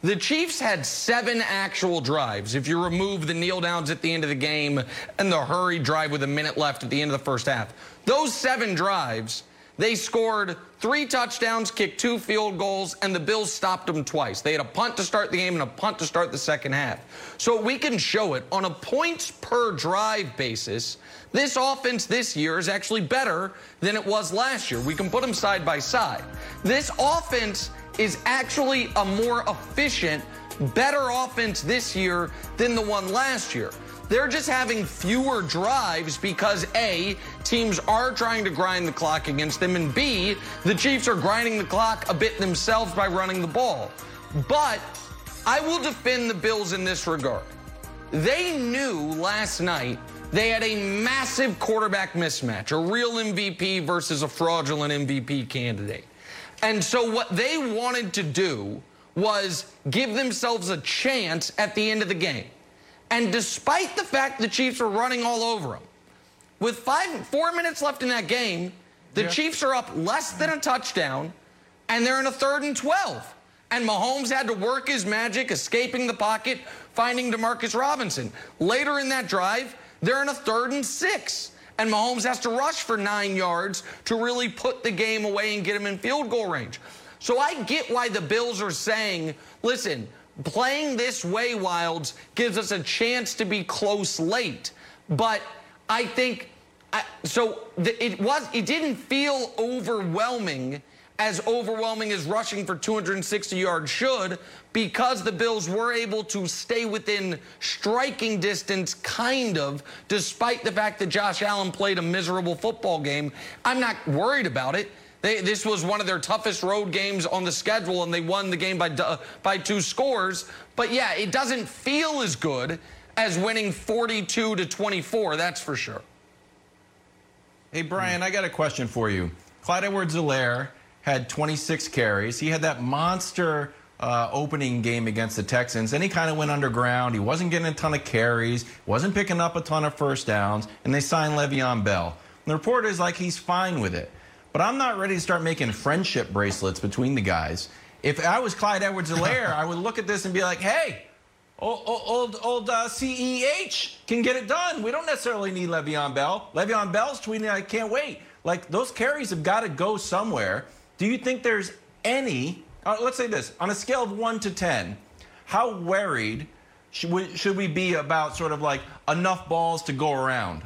The Chiefs had seven actual drives. If you remove the kneel downs at the end of the game and the hurry drive with a minute left at the end of the first half, those seven drives they scored three touchdowns, kicked two field goals, and the Bills stopped them twice. They had a punt to start the game and a punt to start the second half. So we can show it on a points per drive basis. This offense this year is actually better than it was last year. We can put them side by side. This offense is actually a more efficient, better offense this year than the one last year. They're just having fewer drives because A, teams are trying to grind the clock against them, and B, the Chiefs are grinding the clock a bit themselves by running the ball. But I will defend the Bills in this regard. They knew last night they had a massive quarterback mismatch, a real MVP versus a fraudulent MVP candidate. And so what they wanted to do was give themselves a chance at the end of the game. And despite the fact the Chiefs were running all over them, with five, four minutes left in that game, The Yeah. Chiefs are up less than a touchdown, and they're in a third and 12. And Mahomes had to work his magic, escaping the pocket, finding Demarcus Robinson. Later in that drive, they're in a third and six. And Mahomes has to rush for nine yards to really put the game away and get him in field goal range. So I get why the Bills are saying, listen, playing this way, Wildes, gives us a chance to be close late. But I think I, so the, it was it didn't feel overwhelming as overwhelming as rushing for 260 yards should because the Bills were able to stay within striking distance kind of despite the fact that Josh Allen played a miserable football game. I'm not worried about it. They, this was one of their toughest road games on the schedule, and they won the game by by two scores. But yeah, it doesn't feel as good as winning 42 to 24. That's for sure. Hey, Brian, I got a question for you. Clyde Edwards-Helaire had 26 carries. He had that monster uh, opening game against the Texans. Then he kind of went underground. He wasn't getting a ton of carries, wasn't picking up a ton of first downs, and they signed Le'Veon Bell. And the report is like he's fine with it. But I'm not ready to start making friendship bracelets between the guys. If I was Clyde Edwards-Helaire, I would look at this and be like, hey, old old, old uh, CEH can get it done. We don't necessarily need Le'Veon Bell. Le'Veon Bell's tweeting, I can't wait. Like those carries have got to go somewhere. Do you think there's any? Uh, let's say this on a scale of one to ten, how worried should we, should we be about sort of like enough balls to go around?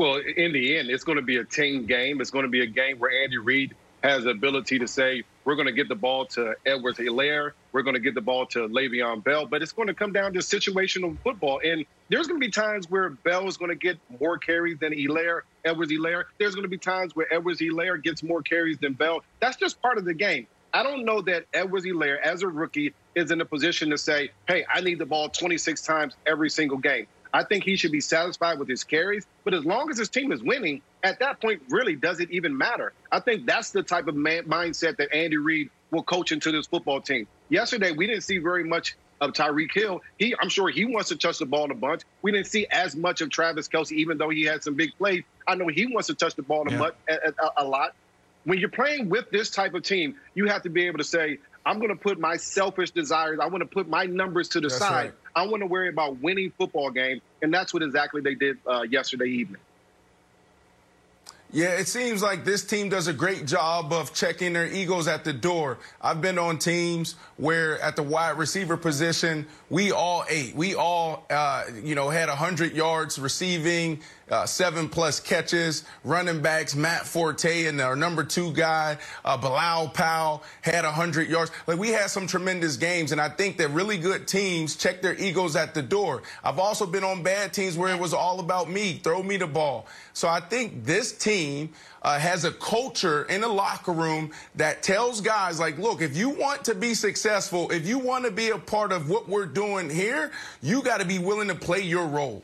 Well, in the end, it's going to be a team game. It's going to be a game where Andy Reid has the ability to say, we're going to get the ball to Edwards Helaire. We're going to get the ball to Le'Veon Bell. But it's going to come down to situational football. And there's going to be times where Bell is going to get more carries than Helaire, Edwards Helaire. There's going to be times where Edwards Helaire gets more carries than Bell. That's just part of the game. I don't know that Edwards Helaire, as a rookie, is in a position to say, hey, I need the ball 26 times every single game. I think he should be satisfied with his carries. But as long as his team is winning, at that point, really, does it even matter? I think that's the type of man- mindset that Andy Reid will coach into this football team. Yesterday, we didn't see very much of Tyreek Hill. He, I'm sure he wants to touch the ball a bunch. We didn't see as much of Travis Kelce, even though he had some big plays. I know he wants to touch the ball Yeah. a, a, a lot. When you're playing with this type of team, you have to be able to say, I'm going to put my selfish desires, I want to put my numbers to the That's side. right. I want to worry about winning football games, and that's what exactly they did uh, yesterday evening. Yeah, it seems like this team does a great job of checking their egos at the door. I've been on teams where at the wide receiver position, we all ate. We all, uh, you know, had 100 yards receiving, uh, seven plus catches. Running backs, Matt Forte and our number two guy, uh, Bilal Powell, had 100 yards. Like, we had some tremendous games, and I think that really good teams check their egos at the door. I've also been on bad teams where it was all about me, throw me the ball. So I think this team uh, has a culture in the locker room that tells guys, like, look, if you want to be successful, if you want to be a part of what we're doing here, you got to be willing to play your role.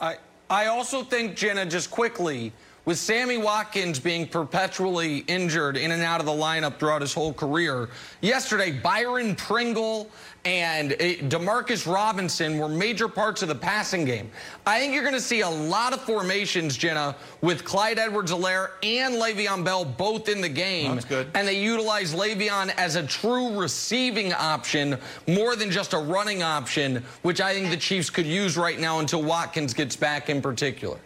I I also think Jenna just quickly with Sammy Watkins being perpetually injured in and out of the lineup throughout his whole career. Yesterday, Byron Pringle and uh, Demarcus Robinson were major parts of the passing game. I think you're going to see a lot of formations, Jenna, with Clyde Edwards-Helaire and Le'Veon Bell both in the game. That's good. And they utilize Le'Veon as a true receiving option more than just a running option, which I think the Chiefs could use right now until Watkins gets back in particular.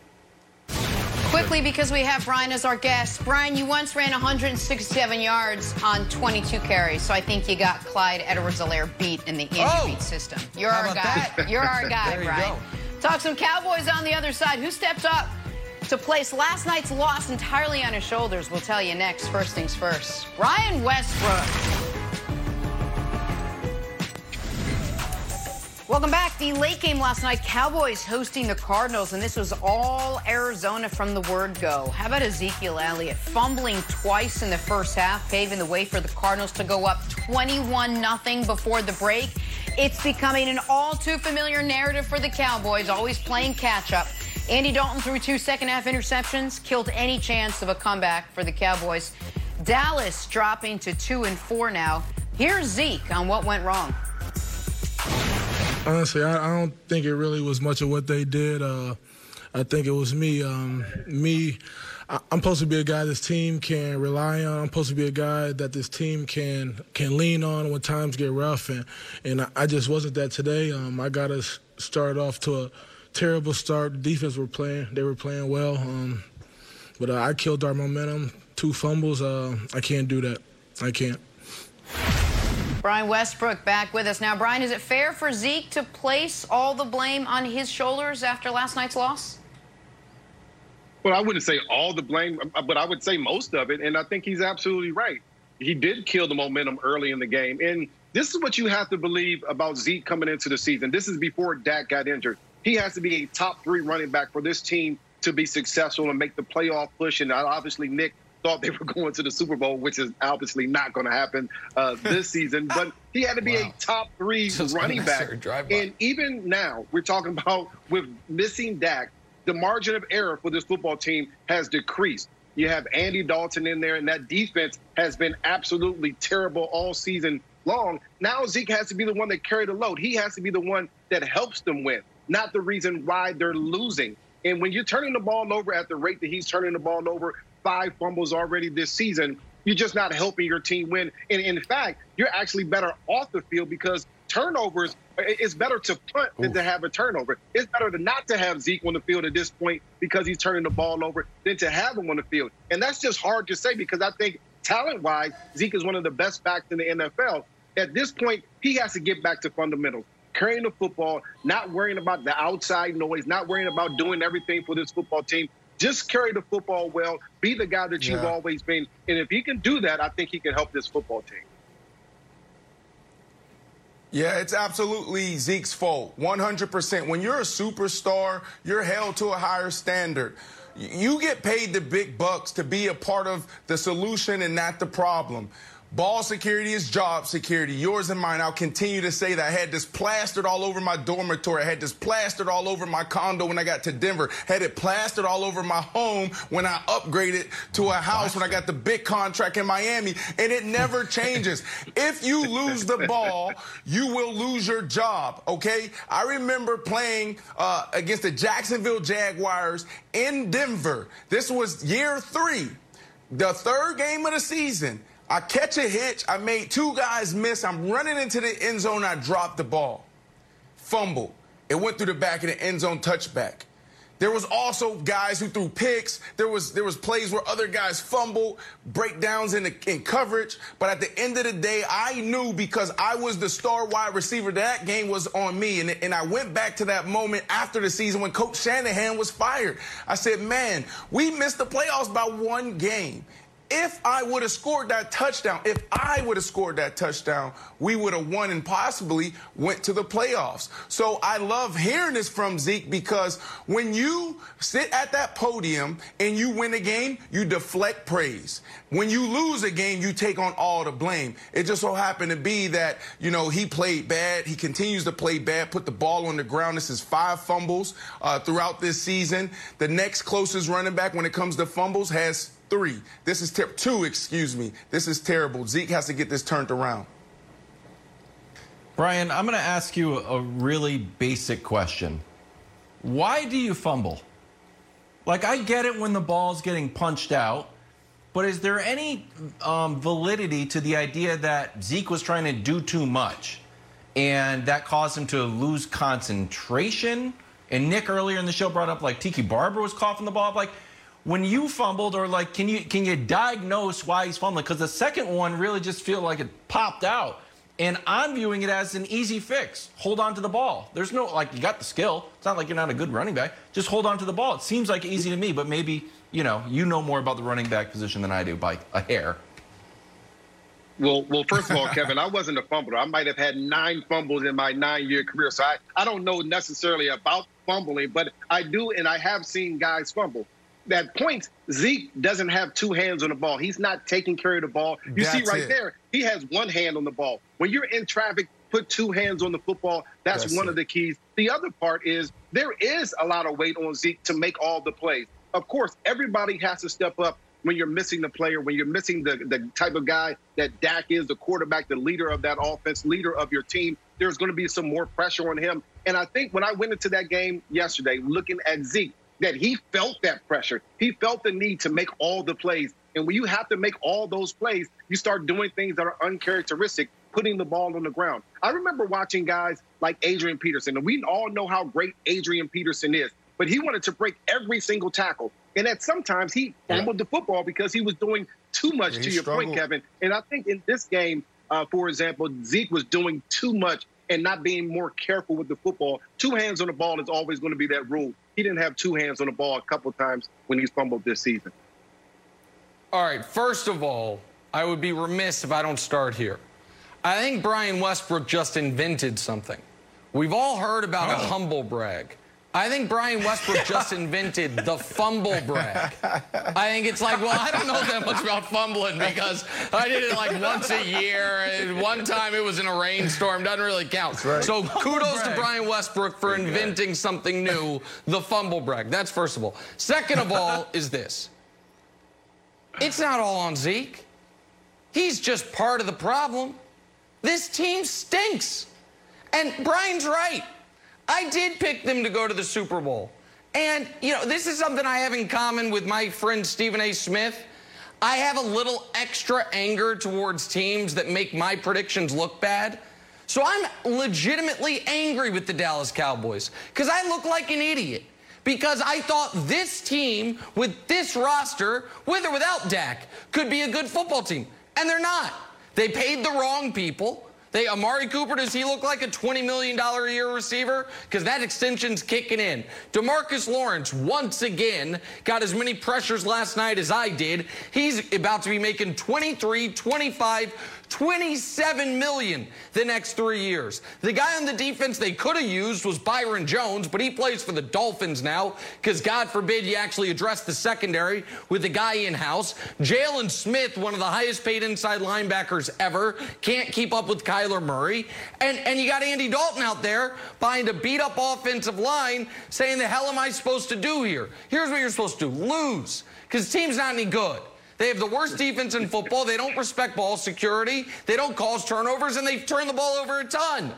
Quickly, because we have Brian as our guest. Brian, you once ran 167 yards on 22 carries, so I think you got Clyde Edwards-Helaire beat in the Andy Oh! Reid system. You're our guy. that? You're our guy, you Brian. go. Talk some Cowboys on the other side. Who stepped up to place last night's loss entirely on his shoulders? We'll tell you next. First things first. Ryan Westbrook. Welcome back. The late game last night, Cowboys hosting the Cardinals, and this was all Arizona from the word go. How about Ezekiel Elliott fumbling twice in the first half, paving the way for the Cardinals to go up 21 0 before the break? It's becoming an all too familiar narrative for the Cowboys, always playing catch up. Andy Dalton threw two second half interceptions, killed any chance of a comeback for the Cowboys. Dallas dropping to two and four now. Here's Zeke on what went wrong. Honestly, I, I don't think it really was much of what they did. Uh, I think it was me. Um, me, I, I'm supposed to be a guy this team can rely on. I'm supposed to be a guy that this team can can lean on when times get rough, and and I, I just wasn't that today. Um, I got us started off to a terrible start. The defense were playing; they were playing well, um, but uh, I killed our momentum. Two fumbles. Uh, I can't do that. I can't. Brian Westbrook back with us now. Brian, is it fair for Zeke to place all the blame on his shoulders after last night's loss? Well, I wouldn't say all the blame, uh, but I would say most of it. And I think he's absolutely right. He did kill the momentum early in the game. And this is what you have to believe about Zeke coming into the season. This is before Dak got injured. He has to be a top three running back for this team to be successful and make the playoff push. And obviously, Nick thought they were going to the Super Bowl, which is obviously not going to happen uh, this season. But he had to be wow. a top three running back. And even now, we're talking about with missing Dak, the margin of error for this football team has decreased. You have Andy Dalton in there, and that defense has been absolutely terrible all season long. Now Zeke has to be the one that carry the load. He has to be the one that helps them win, not the reason why they're losing. And when you're turning the ball over at the rate that he's turning the ball over, five fumbles already this season, you're just not helping your team win. And in fact, you're actually better off the field because turnovers, it's better to punt than Oof. to have a turnover. It's better to not to have Zeke on the field at this point because he's turning the ball over than to have him on the field. And that's just hard to say because I think talent wise, Zeke is one of the best backs in the NFL. At this point, he has to get back to fundamentals. Carrying the football, not worrying about the outside noise, not worrying about doing everything for this football team, just carry the football well, be the guy that you've always been. And if he can do that, I think he can help this football team. Yeah, it's absolutely Zeke's fault. 100%. When you're a superstar, you're held to a higher standard. You get paid the big bucks to be a part of the solution and not the problem. Ball security is job security, yours and mine. I'll continue to say that. I had this plastered all over my dormitory. I had this plastered all over my condo when I got to Denver. Had it plastered all over my home when I upgraded to a house when I got the big contract in Miami. And it never changes. if you lose the ball, you will lose your job, okay? I remember playing uh, against the Jacksonville Jaguars in Denver. This was year three, the third game of the season. I catch a hitch. I made two guys miss. I'm running into the end zone. I dropped the ball. Fumble. It went through the back of the end zone touchback. There was also guys who threw picks. There was there was plays where other guys fumbled, breakdowns in the, in coverage. But at the end of the day, I knew because I was the star wide receiver that game was on me. And, and I went back to that moment after the season when Coach Shanahan was fired. I said, man, we missed the playoffs by one game if I would have scored that touchdown, if I would have scored that touchdown, we would have won and possibly went to the playoffs. So I love hearing this from Zeke because when you sit at that podium and you win a game, you deflect praise. When you lose a game, you take on all the blame. It just so happened to be that, you know, he played bad. He continues to play bad, put the ball on the ground. This is five fumbles uh, throughout this season. The next closest running back when it comes to fumbles has three. This is tip two, excuse me. This is terrible. Zeke has to get this turned around. Brian, I'm going to ask you a really basic question. Why do you fumble? Like, I get it when the ball's getting punched out, but is there any um, validity to the idea that Zeke was trying to do too much and that caused him to lose concentration? And Nick earlier in the show brought up like Tiki Barber was coughing the ball up. Like, when you fumbled or like can you can you diagnose why he's fumbling? Because the second one really just feel like it popped out. And i'm viewing it as an easy fix. Hold on to the ball. There's no like you got the skill. It's not like you're not a good running back. Just hold on to the ball. It seems like easy to me but maybe you know you know more about the running back position than i do by a hair. Well, well, first of all, Kevin, I wasn't a fumbler. I might have had nine fumbles in my nine-year career, so I, I don't know necessarily about fumbling, but I do, and I have seen guys fumble that point, Zeke doesn't have two hands on the ball. He's not taking care of the ball. You That's see right it. there, he has one hand on the ball. When you're in traffic, put two hands on the football. That's, That's one it. of the keys. The other part is there is a lot of weight on Zeke to make all the plays. Of course, everybody has to step up when you're missing the player, when you're missing the, the type of guy that Dak is, the quarterback, the leader of that offense, leader of your team, there's going to be some more pressure on him. And I think when I went into that game yesterday, looking at Zeke, that he felt that pressure. He felt the need to make all the plays. And when you have to make all those plays, you start doing things that are uncharacteristic, putting the ball on the ground. I remember watching guys like Adrian Peterson, and we all know how great Adrian Peterson is, but he wanted to break every single tackle. And that sometimes he fumbled the football because he was doing too much, to your struggled. point, Kevin. And I think in this game, uh, for example, Zeke was doing too much and not being more careful with the football. Two hands on the ball is always going to be that rule. He didn't have two hands on the ball a couple times when he's fumbled this season. All right, first of all, I would be remiss if I don't start here. I think Brian Westbrook just invented something. We've all heard about a oh. humble brag. I think Brian Westbrook just invented the fumble brag. I think it's like, well, I don't know that much about fumbling because I did it like once a year. And one time it was in a rainstorm. Doesn't really count. So kudos to Brian Westbrook for inventing something new, the fumble brag. That's first of all. Second of all is this. It's not all on Zeke. He's just part of the problem. This team stinks. And Brian's right. I did pick them to go to the Super Bowl. And, you know, this is something I have in common with my friend Stephen A. Smith. I have a little extra anger towards teams that make my predictions look bad. So I'm legitimately angry with the Dallas Cowboys because I look like an idiot. Because I thought this team with this roster, with or without Dak, could be a good football team. And they're not. They paid the wrong people. They Amari Cooper, does he look like a $20 million a year receiver? Because that extension's kicking in. DeMarcus Lawrence, once again, got as many pressures last night as I did. He's about to be making 23, 25, 27 million the next three years. The guy on the defense they could have used was Byron Jones, but he plays for the Dolphins now because God forbid you actually address the secondary with the guy in house. Jaylon Smith, one of the highest paid inside linebackers ever, can't keep up with Kyler Murray. And, and you got Andy Dalton out there behind a beat up offensive line saying, the hell am I supposed to do here? Here's what you're supposed to do lose because the team's not any good. They have the worst defense in football. They don't respect ball security. They don't cause turnovers, and they turn the ball over a ton.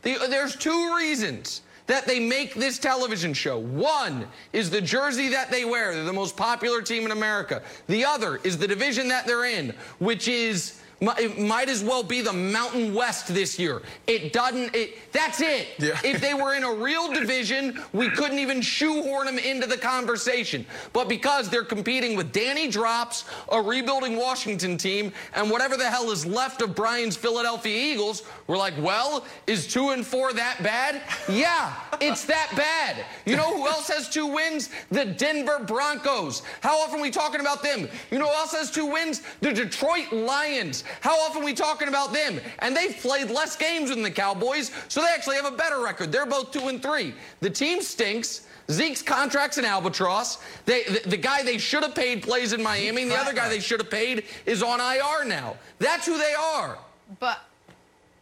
The- there's two reasons that they make this television show. One is the jersey that they wear. They're the most popular team in America. The other is the division that they're in, which is it might as well be the Mountain West this year. It doesn't. It, that's it. Yeah. If they were in a real division, we couldn't even shoehorn them into the conversation. But because they're competing with Danny Drops, a rebuilding Washington team, and whatever the hell is left of Brian's Philadelphia Eagles, we're like, well, is two and four that bad? Yeah, it's that bad. You know who else has two wins? The Denver Broncos. How often are we talking about them? You know who else has two wins? The Detroit Lions. How often are we talking about them? And they've played less games than the Cowboys, so they actually have a better record. They're both two and three. The team stinks. Zeke's contract's an albatross. They, the, the guy they should have paid plays in Miami, and the other guy they should have paid is on IR now. That's who they are. But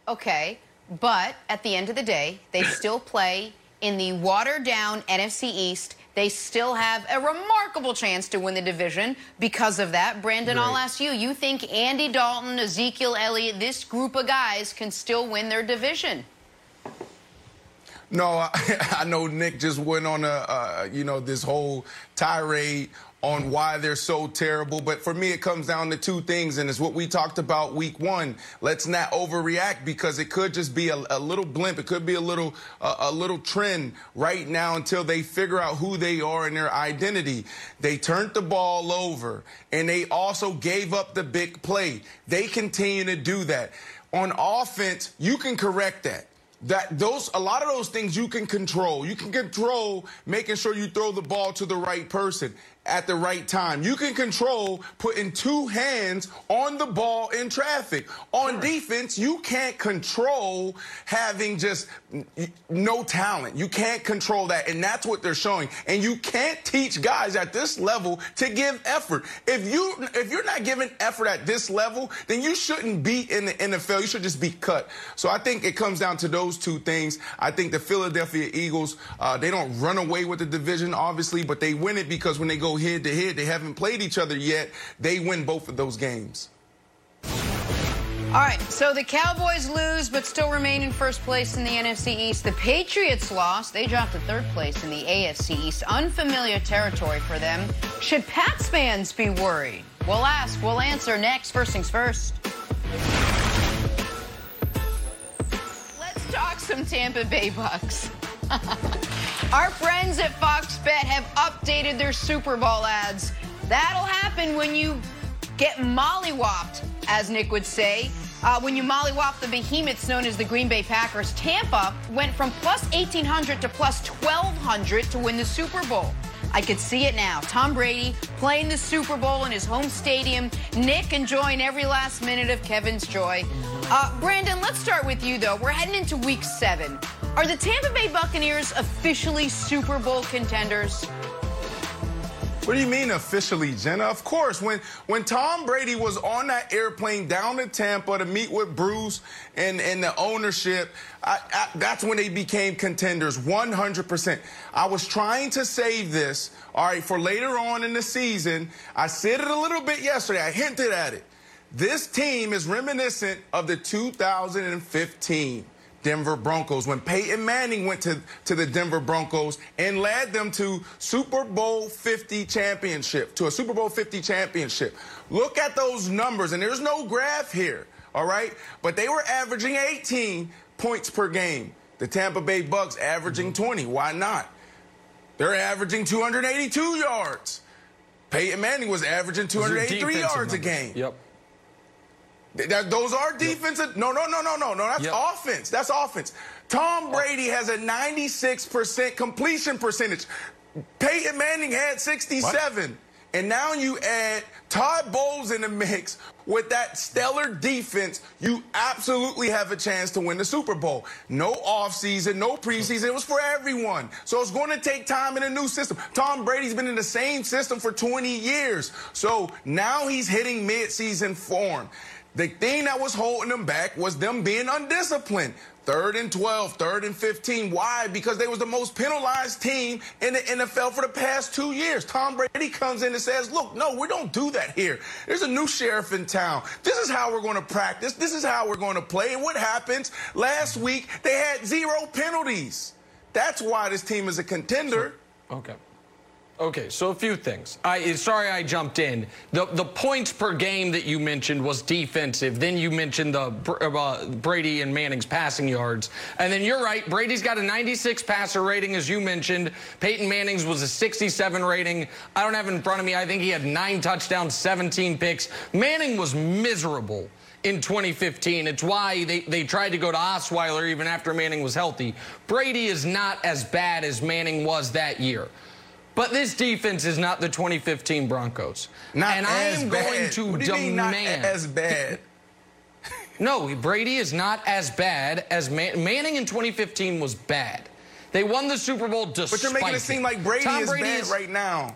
okay, but at the end of the day, they still play in the watered down NFC East. They still have a remarkable chance to win the division because of that. Brandon, I'll ask you. You think Andy Dalton, Ezekiel Elliott, this group of guys can still win their division? No, I, I know Nick just went on a, uh, you know, this whole tirade on why they're so terrible. But for me, it comes down to two things, and it's what we talked about week one. Let's not overreact because it could just be a, a little blimp. It could be a little, a little trend right now until they figure out who they are and their identity. They turned the ball over, and they also gave up the big play. They continue to do that. On offense, you can correct that that those a lot of those things you can control. You can control making sure you throw the ball to the right person at the right time. You can control putting two hands on the ball in traffic. On defense, you can't control having just no talent. You can't control that and that's what they're showing. And you can't teach guys at this level to give effort. If you if you're not giving effort at this level, then you shouldn't be in the NFL. You should just be cut. So I think it comes down to those two things. I think the Philadelphia Eagles, uh, they don't run away with the division, obviously, but they win it because when they go head to head, they haven't played each other yet. They win both of those games. All right, so the Cowboys lose but still remain in first place in the NFC East. The Patriots lost. They dropped to third place in the AFC East. Unfamiliar territory for them. Should Pats fans be worried? We'll ask, we'll answer next. First things first. Let's talk some Tampa Bay Bucks. Our friends at Fox Bet have updated their Super Bowl ads. That'll happen when you get mollywopped, as Nick would say. Uh, when you mollywop the behemoths known as the Green Bay Packers, Tampa went from plus 1,800 to plus 1,200 to win the Super Bowl. I could see it now. Tom Brady playing the Super Bowl in his home stadium. Nick enjoying every last minute of Kevin's joy. Uh, Brandon, let's start with you, though. We're heading into week seven. Are the Tampa Bay Buccaneers officially Super Bowl contenders? What do you mean officially, Jenna? Of course, when when Tom Brady was on that airplane down to Tampa to meet with Bruce and, and the ownership, I, I, that's when they became contenders, 100%. I was trying to save this, all right, for later on in the season. I said it a little bit yesterday. I hinted at it. This team is reminiscent of the 2015 Denver Broncos when Peyton Manning went to, to the Denver Broncos and led them to Super Bowl 50 championship, to a Super Bowl 50 championship. Look at those numbers, and there's no graph here, all right? But they were averaging 18 points per game. The Tampa Bay Bucks averaging 20. Why not? They're averaging 282 yards. Peyton Manning was averaging 283 yards numbers. a game. Yep. That, those are defensive. No, no, no, no, no, no. That's yep. offense. That's offense. Tom Brady has a 96% completion percentage. Peyton Manning had 67. What? And now you add Todd Bowles in the mix with that stellar defense, you absolutely have a chance to win the Super Bowl. No offseason, no preseason. It was for everyone. So it's going to take time in a new system. Tom Brady's been in the same system for 20 years. So now he's hitting midseason form. The thing that was holding them back was them being undisciplined. Third and 12, third and 15. Why? Because they was the most penalized team in the NFL for the past two years. Tom Brady comes in and says, look, no, we don't do that here. There's a new sheriff in town. This is how we're going to practice. This is how we're going to play. And what happens? Last week, they had zero penalties. That's why this team is a contender. Okay. Okay, so a few things. I sorry I jumped in. The the points per game that you mentioned was defensive. Then you mentioned the uh, Brady and Manning's passing yards, and then you're right. Brady's got a 96 passer rating, as you mentioned. Peyton Manning's was a 67 rating. I don't have in front of me. I think he had nine touchdowns, 17 picks. Manning was miserable in 2015. It's why they, they tried to go to Osweiler even after Manning was healthy. Brady is not as bad as Manning was that year. But this defense is not the 2015 Broncos. Not and I am bad. going to what demand. not as bad. no, Brady is not as bad as Man- Manning in 2015 was bad. They won the Super Bowl despite But you're making it seem like Brady Tom is Brady bad is, right now.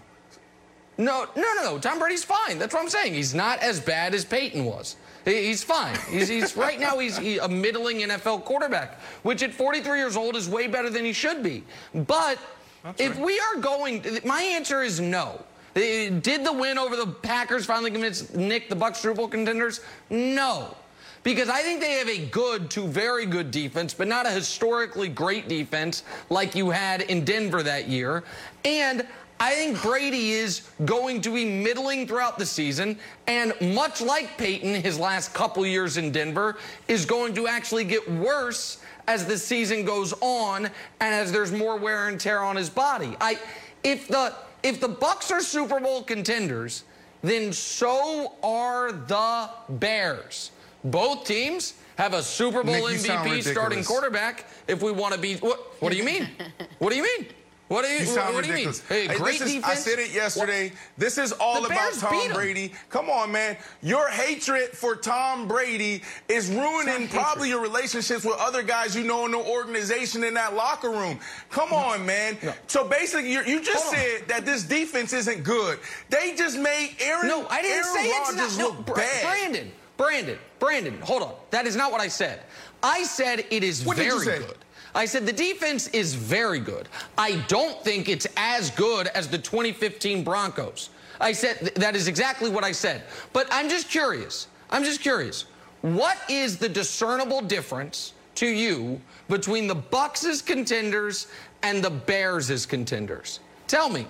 No, no, no, no. Tom Brady's fine. That's what I'm saying. He's not as bad as Peyton was. He's fine. He's, he's right now he's he, a middling NFL quarterback, which at 43 years old is way better than he should be. But that's if right. we are going, my answer is no. Uh, did the win over the Packers finally convince Nick the Bucks Super Bowl contenders? No. Because I think they have a good to very good defense, but not a historically great defense like you had in Denver that year. And I think Brady is going to be middling throughout the season, and much like Peyton, his last couple years in Denver, is going to actually get worse as the season goes on and as there's more wear and tear on his body. I if the if the Bucks are Super Bowl contenders, then so are the Bears. Both teams have a Super Bowl MVP starting quarterback if we want to be what what do you mean? what do you mean? What do you, you what, what do you mean? Hey, great is, defense. I said it yesterday. What? This is all the about Bears Tom Brady. Come on, man. Your hatred for Tom Brady is ruining probably your relationships with other guys you know in the organization in that locker room. Come no. on, man. No. So basically, you just said that this defense isn't good. They just made Aaron. No, I didn't Aaron say Rodgers it's not. look no, bad. Brandon, Brandon, Brandon. Hold on. That is not what I said. I said it is what very good. I said the defense is very good. I don't think it's as good as the 2015 Broncos. I said th- that is exactly what I said. But I'm just curious. I'm just curious. What is the discernible difference to you between the Bucks contenders and the Bears contenders? Tell me.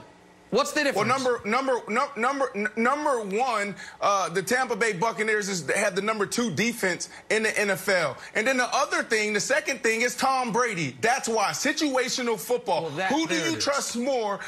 What's the difference? Well, number number no, number number one, uh, the Tampa Bay Buccaneers is, have the number two defense in the NFL, and then the other thing, the second thing is Tom Brady. That's why situational football. Well, that- Who do you trust more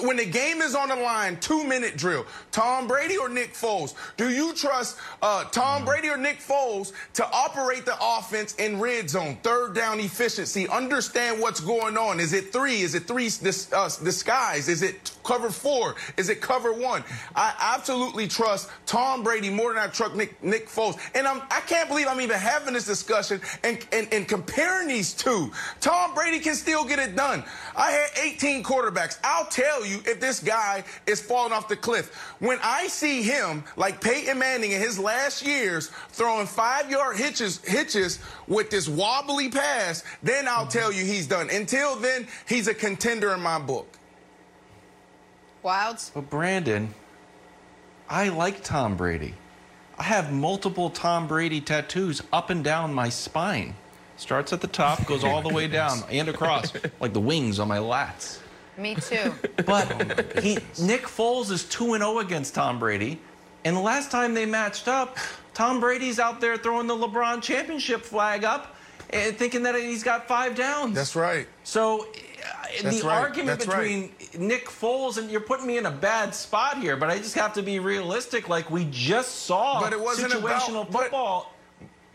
when the game is on the line? Two minute drill. Tom Brady or Nick Foles? Do you trust uh, Tom Brady or Nick Foles to operate the offense in red zone, third down efficiency? Understand what's going on. Is it three? Is it three dis- uh, disguise? Is it cover four? Is it cover one? I absolutely trust Tom Brady more than I trust Nick, Nick Foles. And I'm, I can't believe I'm even having this discussion and, and, and comparing these two. Tom Brady can still get it done. I had 18 quarterbacks. I'll tell you if this guy is falling off the cliff. When I see him, like Peyton Manning in his last years, throwing five yard hitches, hitches with this wobbly pass, then I'll mm-hmm. tell you he's done. Until then, he's a contender in my book. Wildes? But Brandon, I like Tom Brady. I have multiple Tom Brady tattoos up and down my spine. Starts at the top, goes all the way down and across, like the wings on my lats. Me too. But he, Nick Foles is 2 0 against Tom Brady. And the last time they matched up, Tom Brady's out there throwing the LeBron championship flag up and thinking that he's got five downs. That's right. So uh, That's the right. argument That's right. Nick Foles and you're putting me in a bad spot here, but I just have to be realistic. Like we just saw But it wasn't situational about- but- football,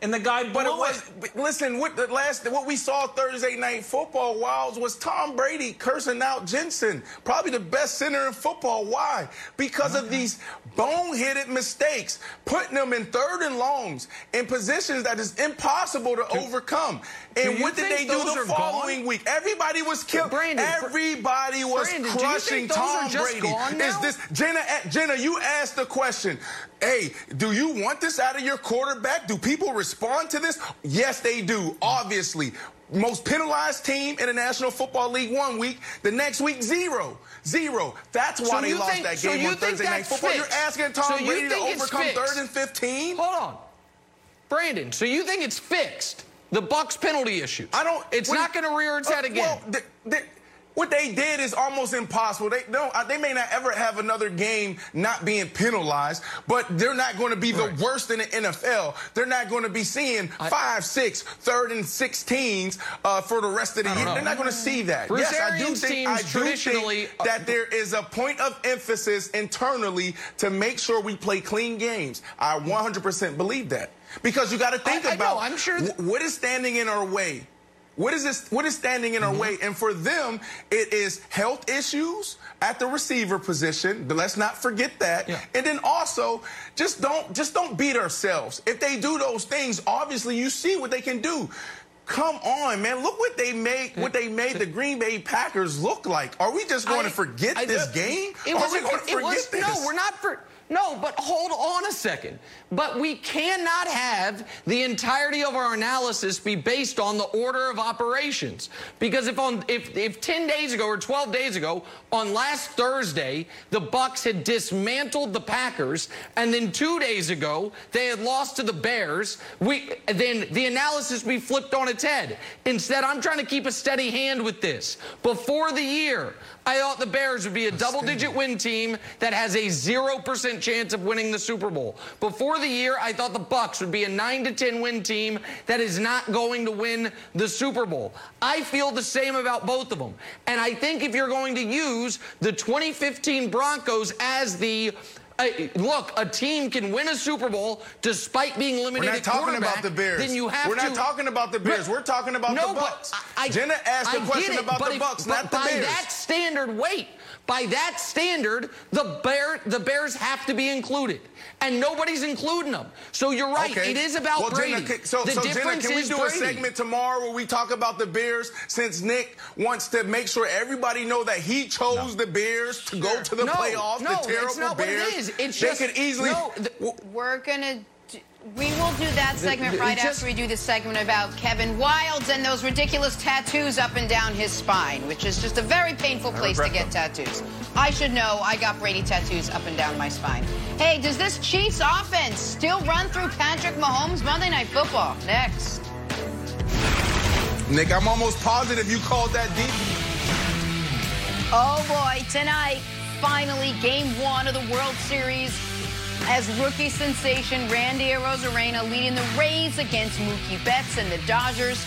and the guy But it it. was but listen. What the last what we saw Thursday night football Wildes was Tom Brady cursing out Jensen, probably the best center in football. Why? Because of uh-huh. these boneheaded mistakes, putting them in third and longs in positions that is impossible to overcome. And what did they do the following gone? week? Everybody was killed. Brandon, Everybody was Brandon, crushing think those are Tom Brady. Is this Jenna? Jenna, you asked the question. Hey, do you want this out of your quarterback? Do people respond to this? Yes, they do. Obviously. Most penalized team in the National Football League one week, the next week zero, zero. That's why So they lost think- that so game you on think Thursday night that's football. You're asking Tom So you Brady to think it's overcome fixed? third and fifteen? Hold on. Brandon, so you think it's fixed? The Bucs penalty issues. I don't. It's not going to rear its Uh, head again. Well, th- th- what they did is almost impossible. They don't. uh, They may not ever have another game not being penalized, but they're not going to be the worst in the NFL. They're not going to be seeing five, six, third and sixteens uh, for the rest of the year. know. They're not going to see that. Bruce yes, I do think. I do traditionally- think that there is a point of emphasis internally to make sure we play clean games. I 100% believe that because you got to think I- I know, about I'm sure wh- what is standing in our way. What is this? What is standing in our Mm-hmm. way? And for them, it is health issues at the receiver position. But let's not forget that. Yeah. And then also, just don't just don't beat ourselves. If they do those things, obviously you see what they can do. Come on, man! Look what they made. What they made the Green Bay Packers look like. Are we just going I- to forget I- this uh, game? It Are we going to forget was, this? No, we're not for. No, but hold on a second. But we cannot have the entirety of our analysis be based on the order of operations. Because if on if if 10 days ago or 12 days ago, on last Thursday, the Bucs had dismantled the Packers, and then two days ago they had lost to the Bears, we then the analysis we flipped on its head. Instead, I'm trying to keep a steady hand with this. Before the year, I thought the Bears would be a double digit win team that has a 0% chance of winning the Super Bowl. Before the year, I thought the Bucs would be a 9 to 10 win team that is not going to win the Super Bowl. I feel the same about both of them. And I think if you're going to use the 2015 Broncos as the uh, look, a team can win a Super Bowl despite being limited We're not talking about the Bears. Then you have We're to. not talking about the Bears. We're talking about no, the Bucs. I, Jenna asked a I question it, about the if- Bucs, not the by Bears. By that standard, wait. By that standard, the bear, the Bears have to be included, and nobody's including them. So you're right. Okay. It is about well, Brady. Jenna, can- so, the so Jenna, difference can we do Brady. a segment tomorrow where we talk about the Bears since Nick wants to make sure everybody know that he chose the Bears to go to the no, playoffs, no, the terrible that's not Bears. what it is. It's they just could easily no. th- We're gonna. d- We will do that segment the- right just- after we do the segment about Kevin Wildes and those ridiculous tattoos up and down his spine, which is just a very painful place to get tattoos. I should know. I got Brady tattoos up and down my spine. Hey, does this Chiefs offense still run through Patrick Mahomes Monday Night Football? Next. Nick, I'm almost positive you called that deep. Oh boy, tonight, finally, game one of the World Series as rookie sensation Randy Arozarena leading the Rays against Mookie Betts and the Dodgers.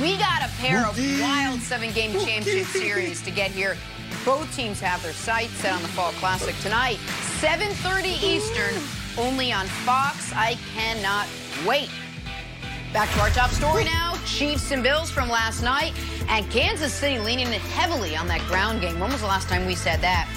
We got a pair Mookie. of wild seven-game championship series to get here. Both teams have their sights set on the Fall Classic tonight, 7:30 Eastern, only on Fox. I cannot wait. Back to our top story now. Chiefs and Bills from last night. And Kansas City leaning heavily on that ground game. When was the last time we said that?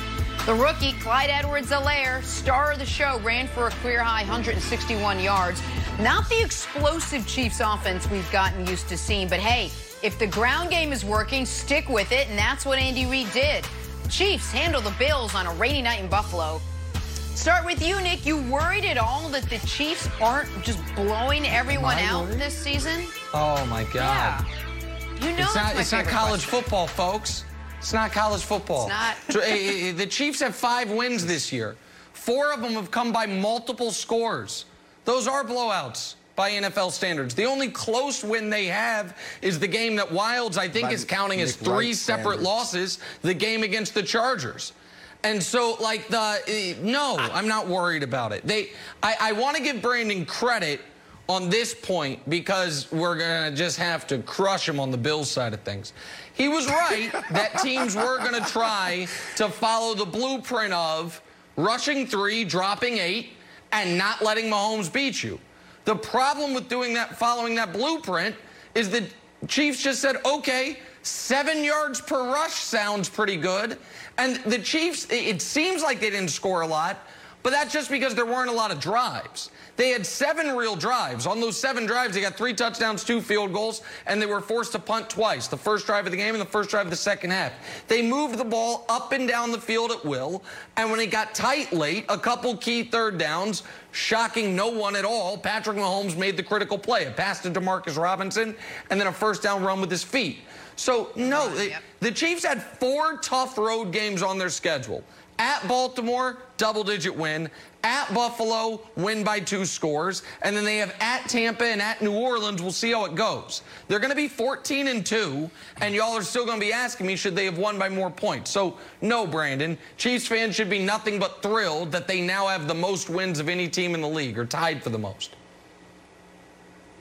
The rookie, Clyde Edwards-Helaire, star of the show, ran for a career high 161 yards. Not the explosive Chiefs offense we've gotten used to seeing, but hey, if the ground game is working, stick with it, and that's what Andy Reid did. Chiefs handle the Bills on a rainy night in Buffalo. Start with you, Nick. You worried at all that the Chiefs aren't just blowing everyone out worried? this season? Oh my God. Yeah. You know it's not. It's not college question. football, folks. It's not college football. It's not. So, eh, eh, the Chiefs have five wins this year. Four of them have come by multiple scores. Those are blowouts by NFL standards. The only close win they have is the game that Wildes, I think, By is counting as three Wright separate standards. losses. The game against the Chargers. And so, like the eh, no, I'm not worried about it. They, I, I want to give Brandon credit on this point because we're gonna just have to crush him on the Bills side of things. He was right that teams were gonna try to follow the blueprint of rushing three, dropping eight, and not letting Mahomes beat you. The problem with doing that, following that blueprint, is the Chiefs just said, okay, seven yards per rush sounds pretty good. And the Chiefs, it seems like they didn't score a lot, but that's just because there weren't a lot of drives. They had seven real drives. On those seven drives, they got three touchdowns, two field goals, and they were forced to punt twice the first drive of the game and the first drive of the second half. They moved the ball up and down the field at will, and when it got tight late, a couple key third downs, shocking no one at all, Patrick Mahomes made the critical play a pass to Demarcus Robinson, and then a first down run with his feet. So, no, Yep. the Chiefs had four tough road games on their schedule. At Baltimore, double digit win. At Buffalo, win by two scores. And then they have at Tampa and at New Orleans. We'll see how it goes. They're going to be 14 and 2, and y'all are still going to be asking me, should they have won by more points? So, no, Brandon. Chiefs fans should be nothing but thrilled that they now have the most wins of any team in the league, or tied for the most.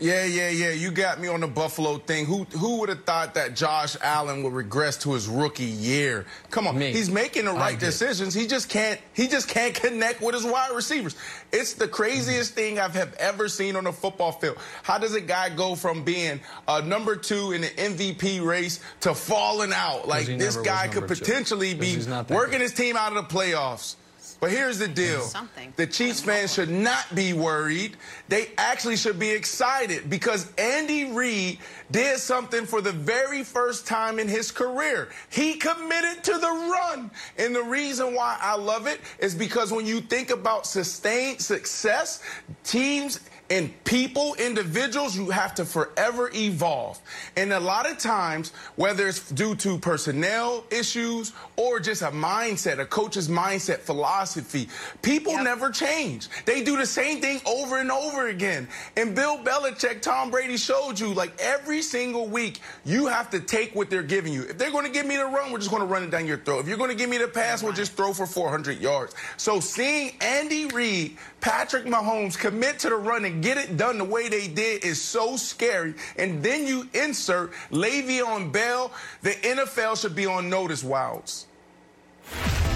Yeah, yeah, yeah. You got me on the Buffalo thing. Who who would have thought that Josh Allen would regress to his rookie year? Come on, Me. he's making the right decisions. He just can't. He just can't connect with his wide receivers. It's the craziest thing I've have ever seen on a football field. How does a guy go from being uh, number two in the MVP race to falling out? Like this guy could potentially two. be he's not that working good. his team out of the playoffs. But here's the deal. Something. The Chiefs fans should not be worried. They actually should be excited because Andy Reid did something for the very first time in his career. He committed to the run. And the reason why I love it is because when you think about sustained success, teams and people, individuals, you have to forever evolve. And a lot of times, whether it's due to personnel issues or just a mindset, a coach's mindset, philosophy, people Yep. never change. They do the same thing over and over again. And Bill Belichick, Tom Brady showed you, like every single week, you have to take what they're giving you. If they're going to give me the run, we're just going to run it down your throat. If you're going to give me the pass, we'll just throw for 400 yards. So seeing Andy Reid, Patrick Mahomes commit to the run and get it done the way they did is so scary. And then you insert Le'Veon Bell. The NFL should be on notice, Wildes.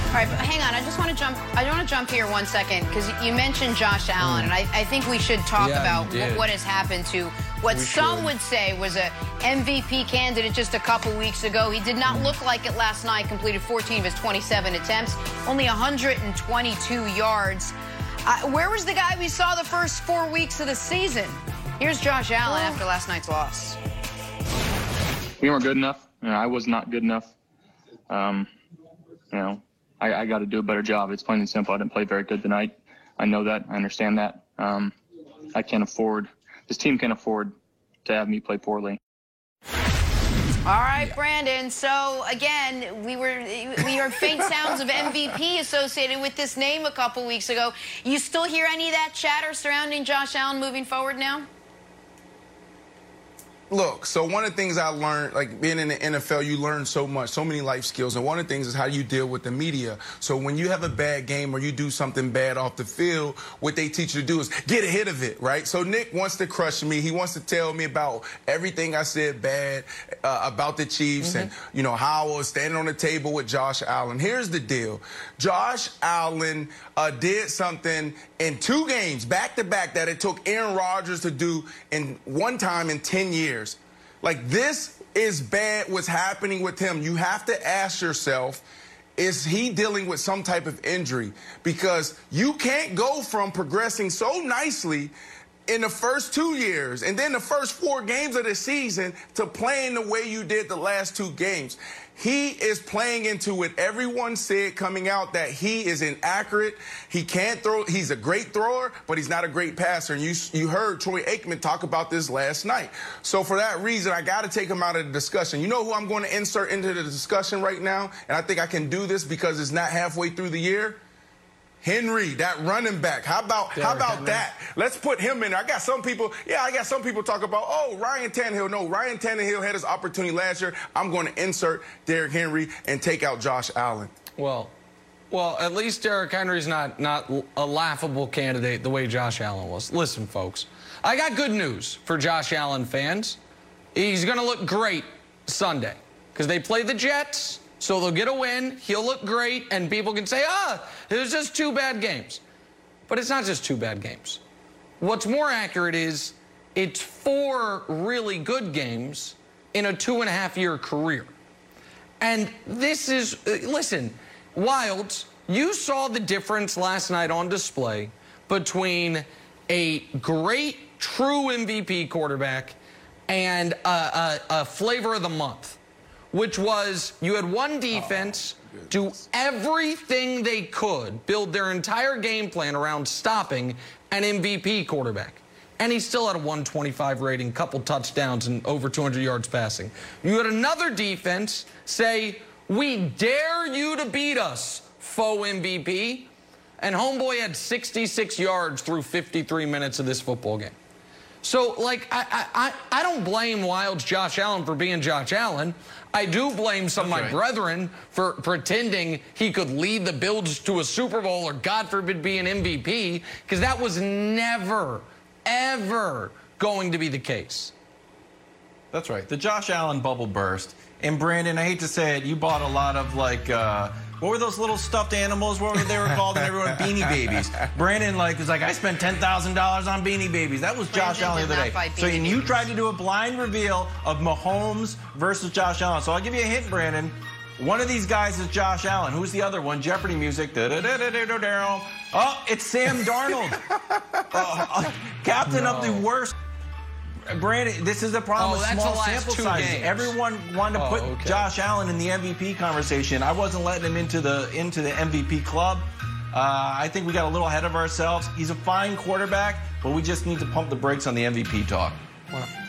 All right, but hang on. I just want to jump. I want to jump here one second because you mentioned Josh Allen, and I, I think we should talk Yeah, about what, what has happened to what We some should. would say was a MVP candidate just a couple weeks ago. He did not look like it last night. Completed 14 of his 27 attempts, only 122 yards. Uh, where was the guy we saw the first four weeks of the season? Here's Josh Allen after last night's loss. we weren't good enough. You know, I was not good enough. Um, you know, I, I got to do a better job. It's plain and simple. I didn't play very good tonight. I know that. I understand that. Um, I can't afford. This team can't afford to have me play poorly. All right, Brandon. So again, we were we heard faint sounds of MVP associated with this name a couple weeks ago. You still hear any of that chatter surrounding Josh Allen moving forward now? Look, so one of the things I learned, like being in the NFL, you learn so much, so many life skills. And one of the things is how you deal with the media. So when you have a bad game or you do something bad off the field, what they teach you to do is get ahead of it, right? So Nick wants to crush me. He wants to tell me about everything I said bad uh, about the Chiefs mm-hmm. and, you know, how I was standing on the table with Josh Allen. Here's the deal Josh Allen uh, did something in two games back to back that it took Aaron Rodgers to do in one time in 10 years years. Like this is bad what's happening with him. You have to ask yourself, is he dealing with some type of injury? Because you can't go from progressing so nicely in the first two years and then the first four games of the season to playing the way you did the last two games. He is playing into what Everyone said coming out that he is inaccurate. He can't throw. He's a great thrower, but he's not a great passer. And you you heard Troy Aikman talk about this last night. So for that reason, I got to take him out of the discussion. You know who I'm going to insert into the discussion right now? And I think I can do this because it's not halfway through the year. Henry, that running back. How about Derrick how about Henry. that? Let's put him in there. I got some people, yeah, I got some people talk about, oh, Ryan Tannehill. No, Ryan Tannehill had his opportunity last year. I'm going to insert Derrick Henry and take out Josh Allen. Well, well, at least Derrick Henry's not not a laughable candidate the way Josh Allen was. Listen, folks, I got good news for Josh Allen fans. He's going to look great Sunday because they play the Jets. So they'll get a win, he'll look great, and people can say, ah, it was just two bad games. But it's not just two bad games. What's more accurate is it's four really good games in a two and a half year career. And this is, uh, listen, Wildes, you saw the difference last night on display between a great, true MVP quarterback and a, a, a flavor of the month which was you had one defense oh, do everything they could, build their entire game plan around stopping an MVP quarterback. And he still had a 125 rating, couple touchdowns, and over 200 yards passing. You had another defense say, We dare you to beat us, faux MVP. And Homeboy had 66 yards through 53 minutes of this football game. So, like, I, I, I don't blame Wildes Josh Allen for being Josh Allen. I do blame some That's of my right. brethren for pretending he could lead the Bills to a Super Bowl or, God forbid, be an MVP, because that was never, ever going to be the case. That's right. The Josh Allen bubble burst. And Brandon, I hate to say it, you bought a lot of like uh, what were those little stuffed animals? What were they were called? and everyone beanie babies. Brandon like was like, I spent ten thousand dollars on beanie babies. That was Josh Allen the other day. So and you tried to do a blind reveal of Mahomes versus Josh Allen. So I'll give you a hint, Brandon. One of these guys is Josh Allen. Who's the other one? Jeopardy music. Oh, it's Sam Darnold. uh, captain no. of the worst. Brandon, this is the problem oh, with small sample sizes. Games. Everyone wanted to oh, put okay. Josh Allen in the MVP conversation. I wasn't letting him into the into the MVP club. Uh, I think we got a little ahead of ourselves. He's a fine quarterback, but we just need to pump the brakes on the MVP talk.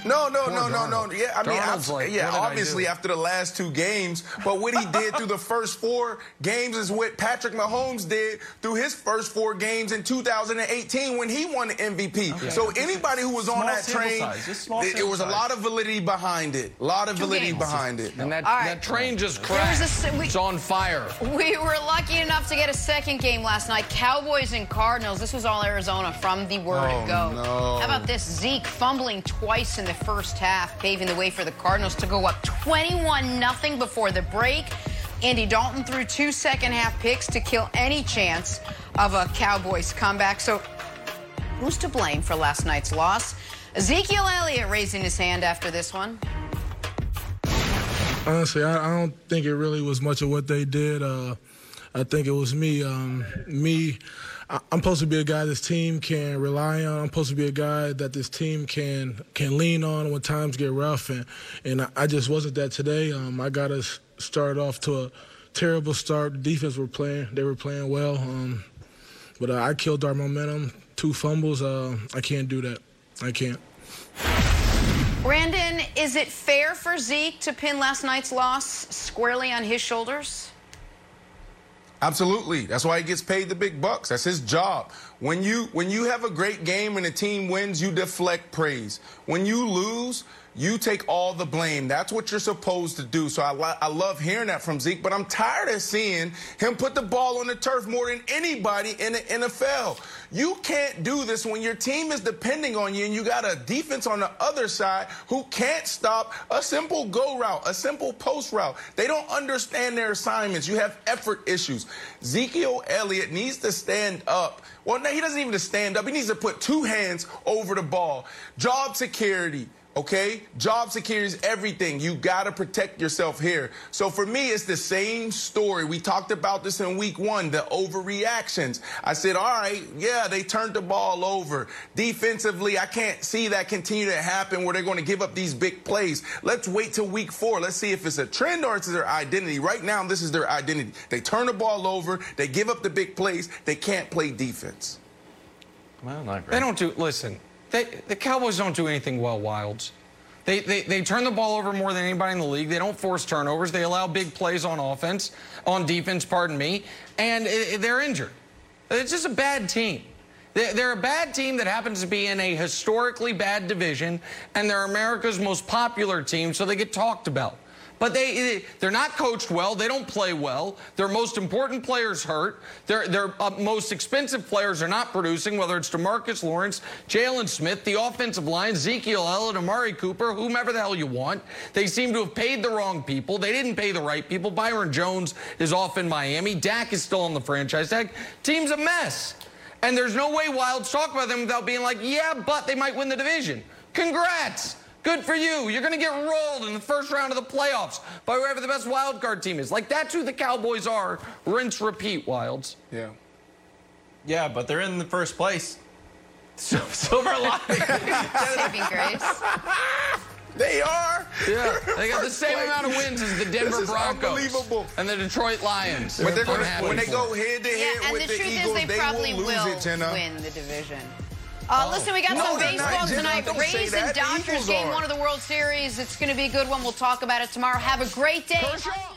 No, no, no, no, no. Yeah, I mean, I, like, yeah, obviously after the last two games, but what he did through the first four games is what Patrick Mahomes did through his first four games in 2018 when he won the MVP. Okay. So anybody who was small on that train, it, it, was size. a lot of validity behind it. A lot of two validity games. behind it. And that, right. that train just crashed. A, we, it's on fire. We were lucky enough to get a second game last night. Cowboys and Cardinals. This was all Arizona from the word oh, go. No. How about this? Zeke fumbling twice in the first half, paving the way for the Cardinals to go up 21 0 before the break. Andy Dalton threw two second half picks to kill any chance of a Cowboys comeback. So, who's to blame for last night's loss? Ezekiel Elliott raising his hand after this one. Honestly, I, I don't think it really was much of what they did. Uh, I think it was me. Um, me I'm supposed to be a guy this team can rely on. I'm supposed to be a guy that this team can can lean on when times get rough, and and I just wasn't that today. Um, I got us started off to a terrible start. The defense were playing; they were playing well, um, but uh, I killed our momentum. Two fumbles. Uh, I can't do that. I can't. Brandon. Is it fair for Zeke to pin last night's loss squarely on his shoulders? Absolutely. That's why he gets paid the big bucks. That's his job. When you when you have a great game and the team wins, you deflect praise. When you lose, you take all the blame. That's what you're supposed to do. So I, I love hearing that from Zeke, but I'm tired of seeing him put the ball on the turf more than anybody in the NFL. You can't do this when your team is depending on you and you got a defense on the other side who can't stop a simple go route, a simple post route. They don't understand their assignments. You have effort issues. Ezekiel Elliott needs to stand up. Well, no, he doesn't even stand up. He needs to put two hands over the ball. Job security. Okay? Job security is everything. You got to protect yourself here. So for me, it's the same story. We talked about this in week one, the overreactions. I said, all right, yeah, they turned the ball over. Defensively, I can't see that continue to happen where they're going to give up these big plays. Let's wait till week four. Let's see if it's a trend or it's their identity. Right now, this is their identity. They turn the ball over. They give up the big plays. They can't play defense. Well, not great. They don't do, listen, they, the Cowboys don't do anything well, Wildes. They, they, they turn the ball over more than anybody in the league. They don't force turnovers. They allow big plays on offense, on defense, pardon me, and they're injured. It's just a bad team. They're a bad team that happens to be in a historically bad division, and they're America's most popular team, so they get talked about. But they they're not coached well. They don't play well. Their most important players hurt. Their their uh, most expensive players are not producing. Whether it's DeMarcus Lawrence, Jaylon Smith, the offensive line, Ezekiel Elliott, Amari Cooper, whomever the hell you want. They seem to have paid the wrong people. They didn't pay the right people. Byron Jones is off in Miami. Dak is still on the franchise tag. Team's a mess. And there's no way Wildes talk about them without being like, yeah, but they might win the division. Congrats. Good for you. You're going to get rolled in the first round of the playoffs by whoever the best wild card team is. Like, that's who the Cowboys are. Rinse, repeat, Wildes. Yeah. Yeah, but they're in the first place. So, silver lining. Saving grace. They are. Yeah, they got the same amount of wins as the Denver Broncos unbelievable. and the Detroit Lions. But they're gonna, Unhappy when they go head to head and with the the, Eagles, is they, they probably will lose will it, Jenna. win the division. Uh, listen, we got No, some baseball not, tonight. Don't Rays and Dodgers game are. one of the World Series. It's going to be a good one. We'll talk about it tomorrow. Have a great day. Kershaw.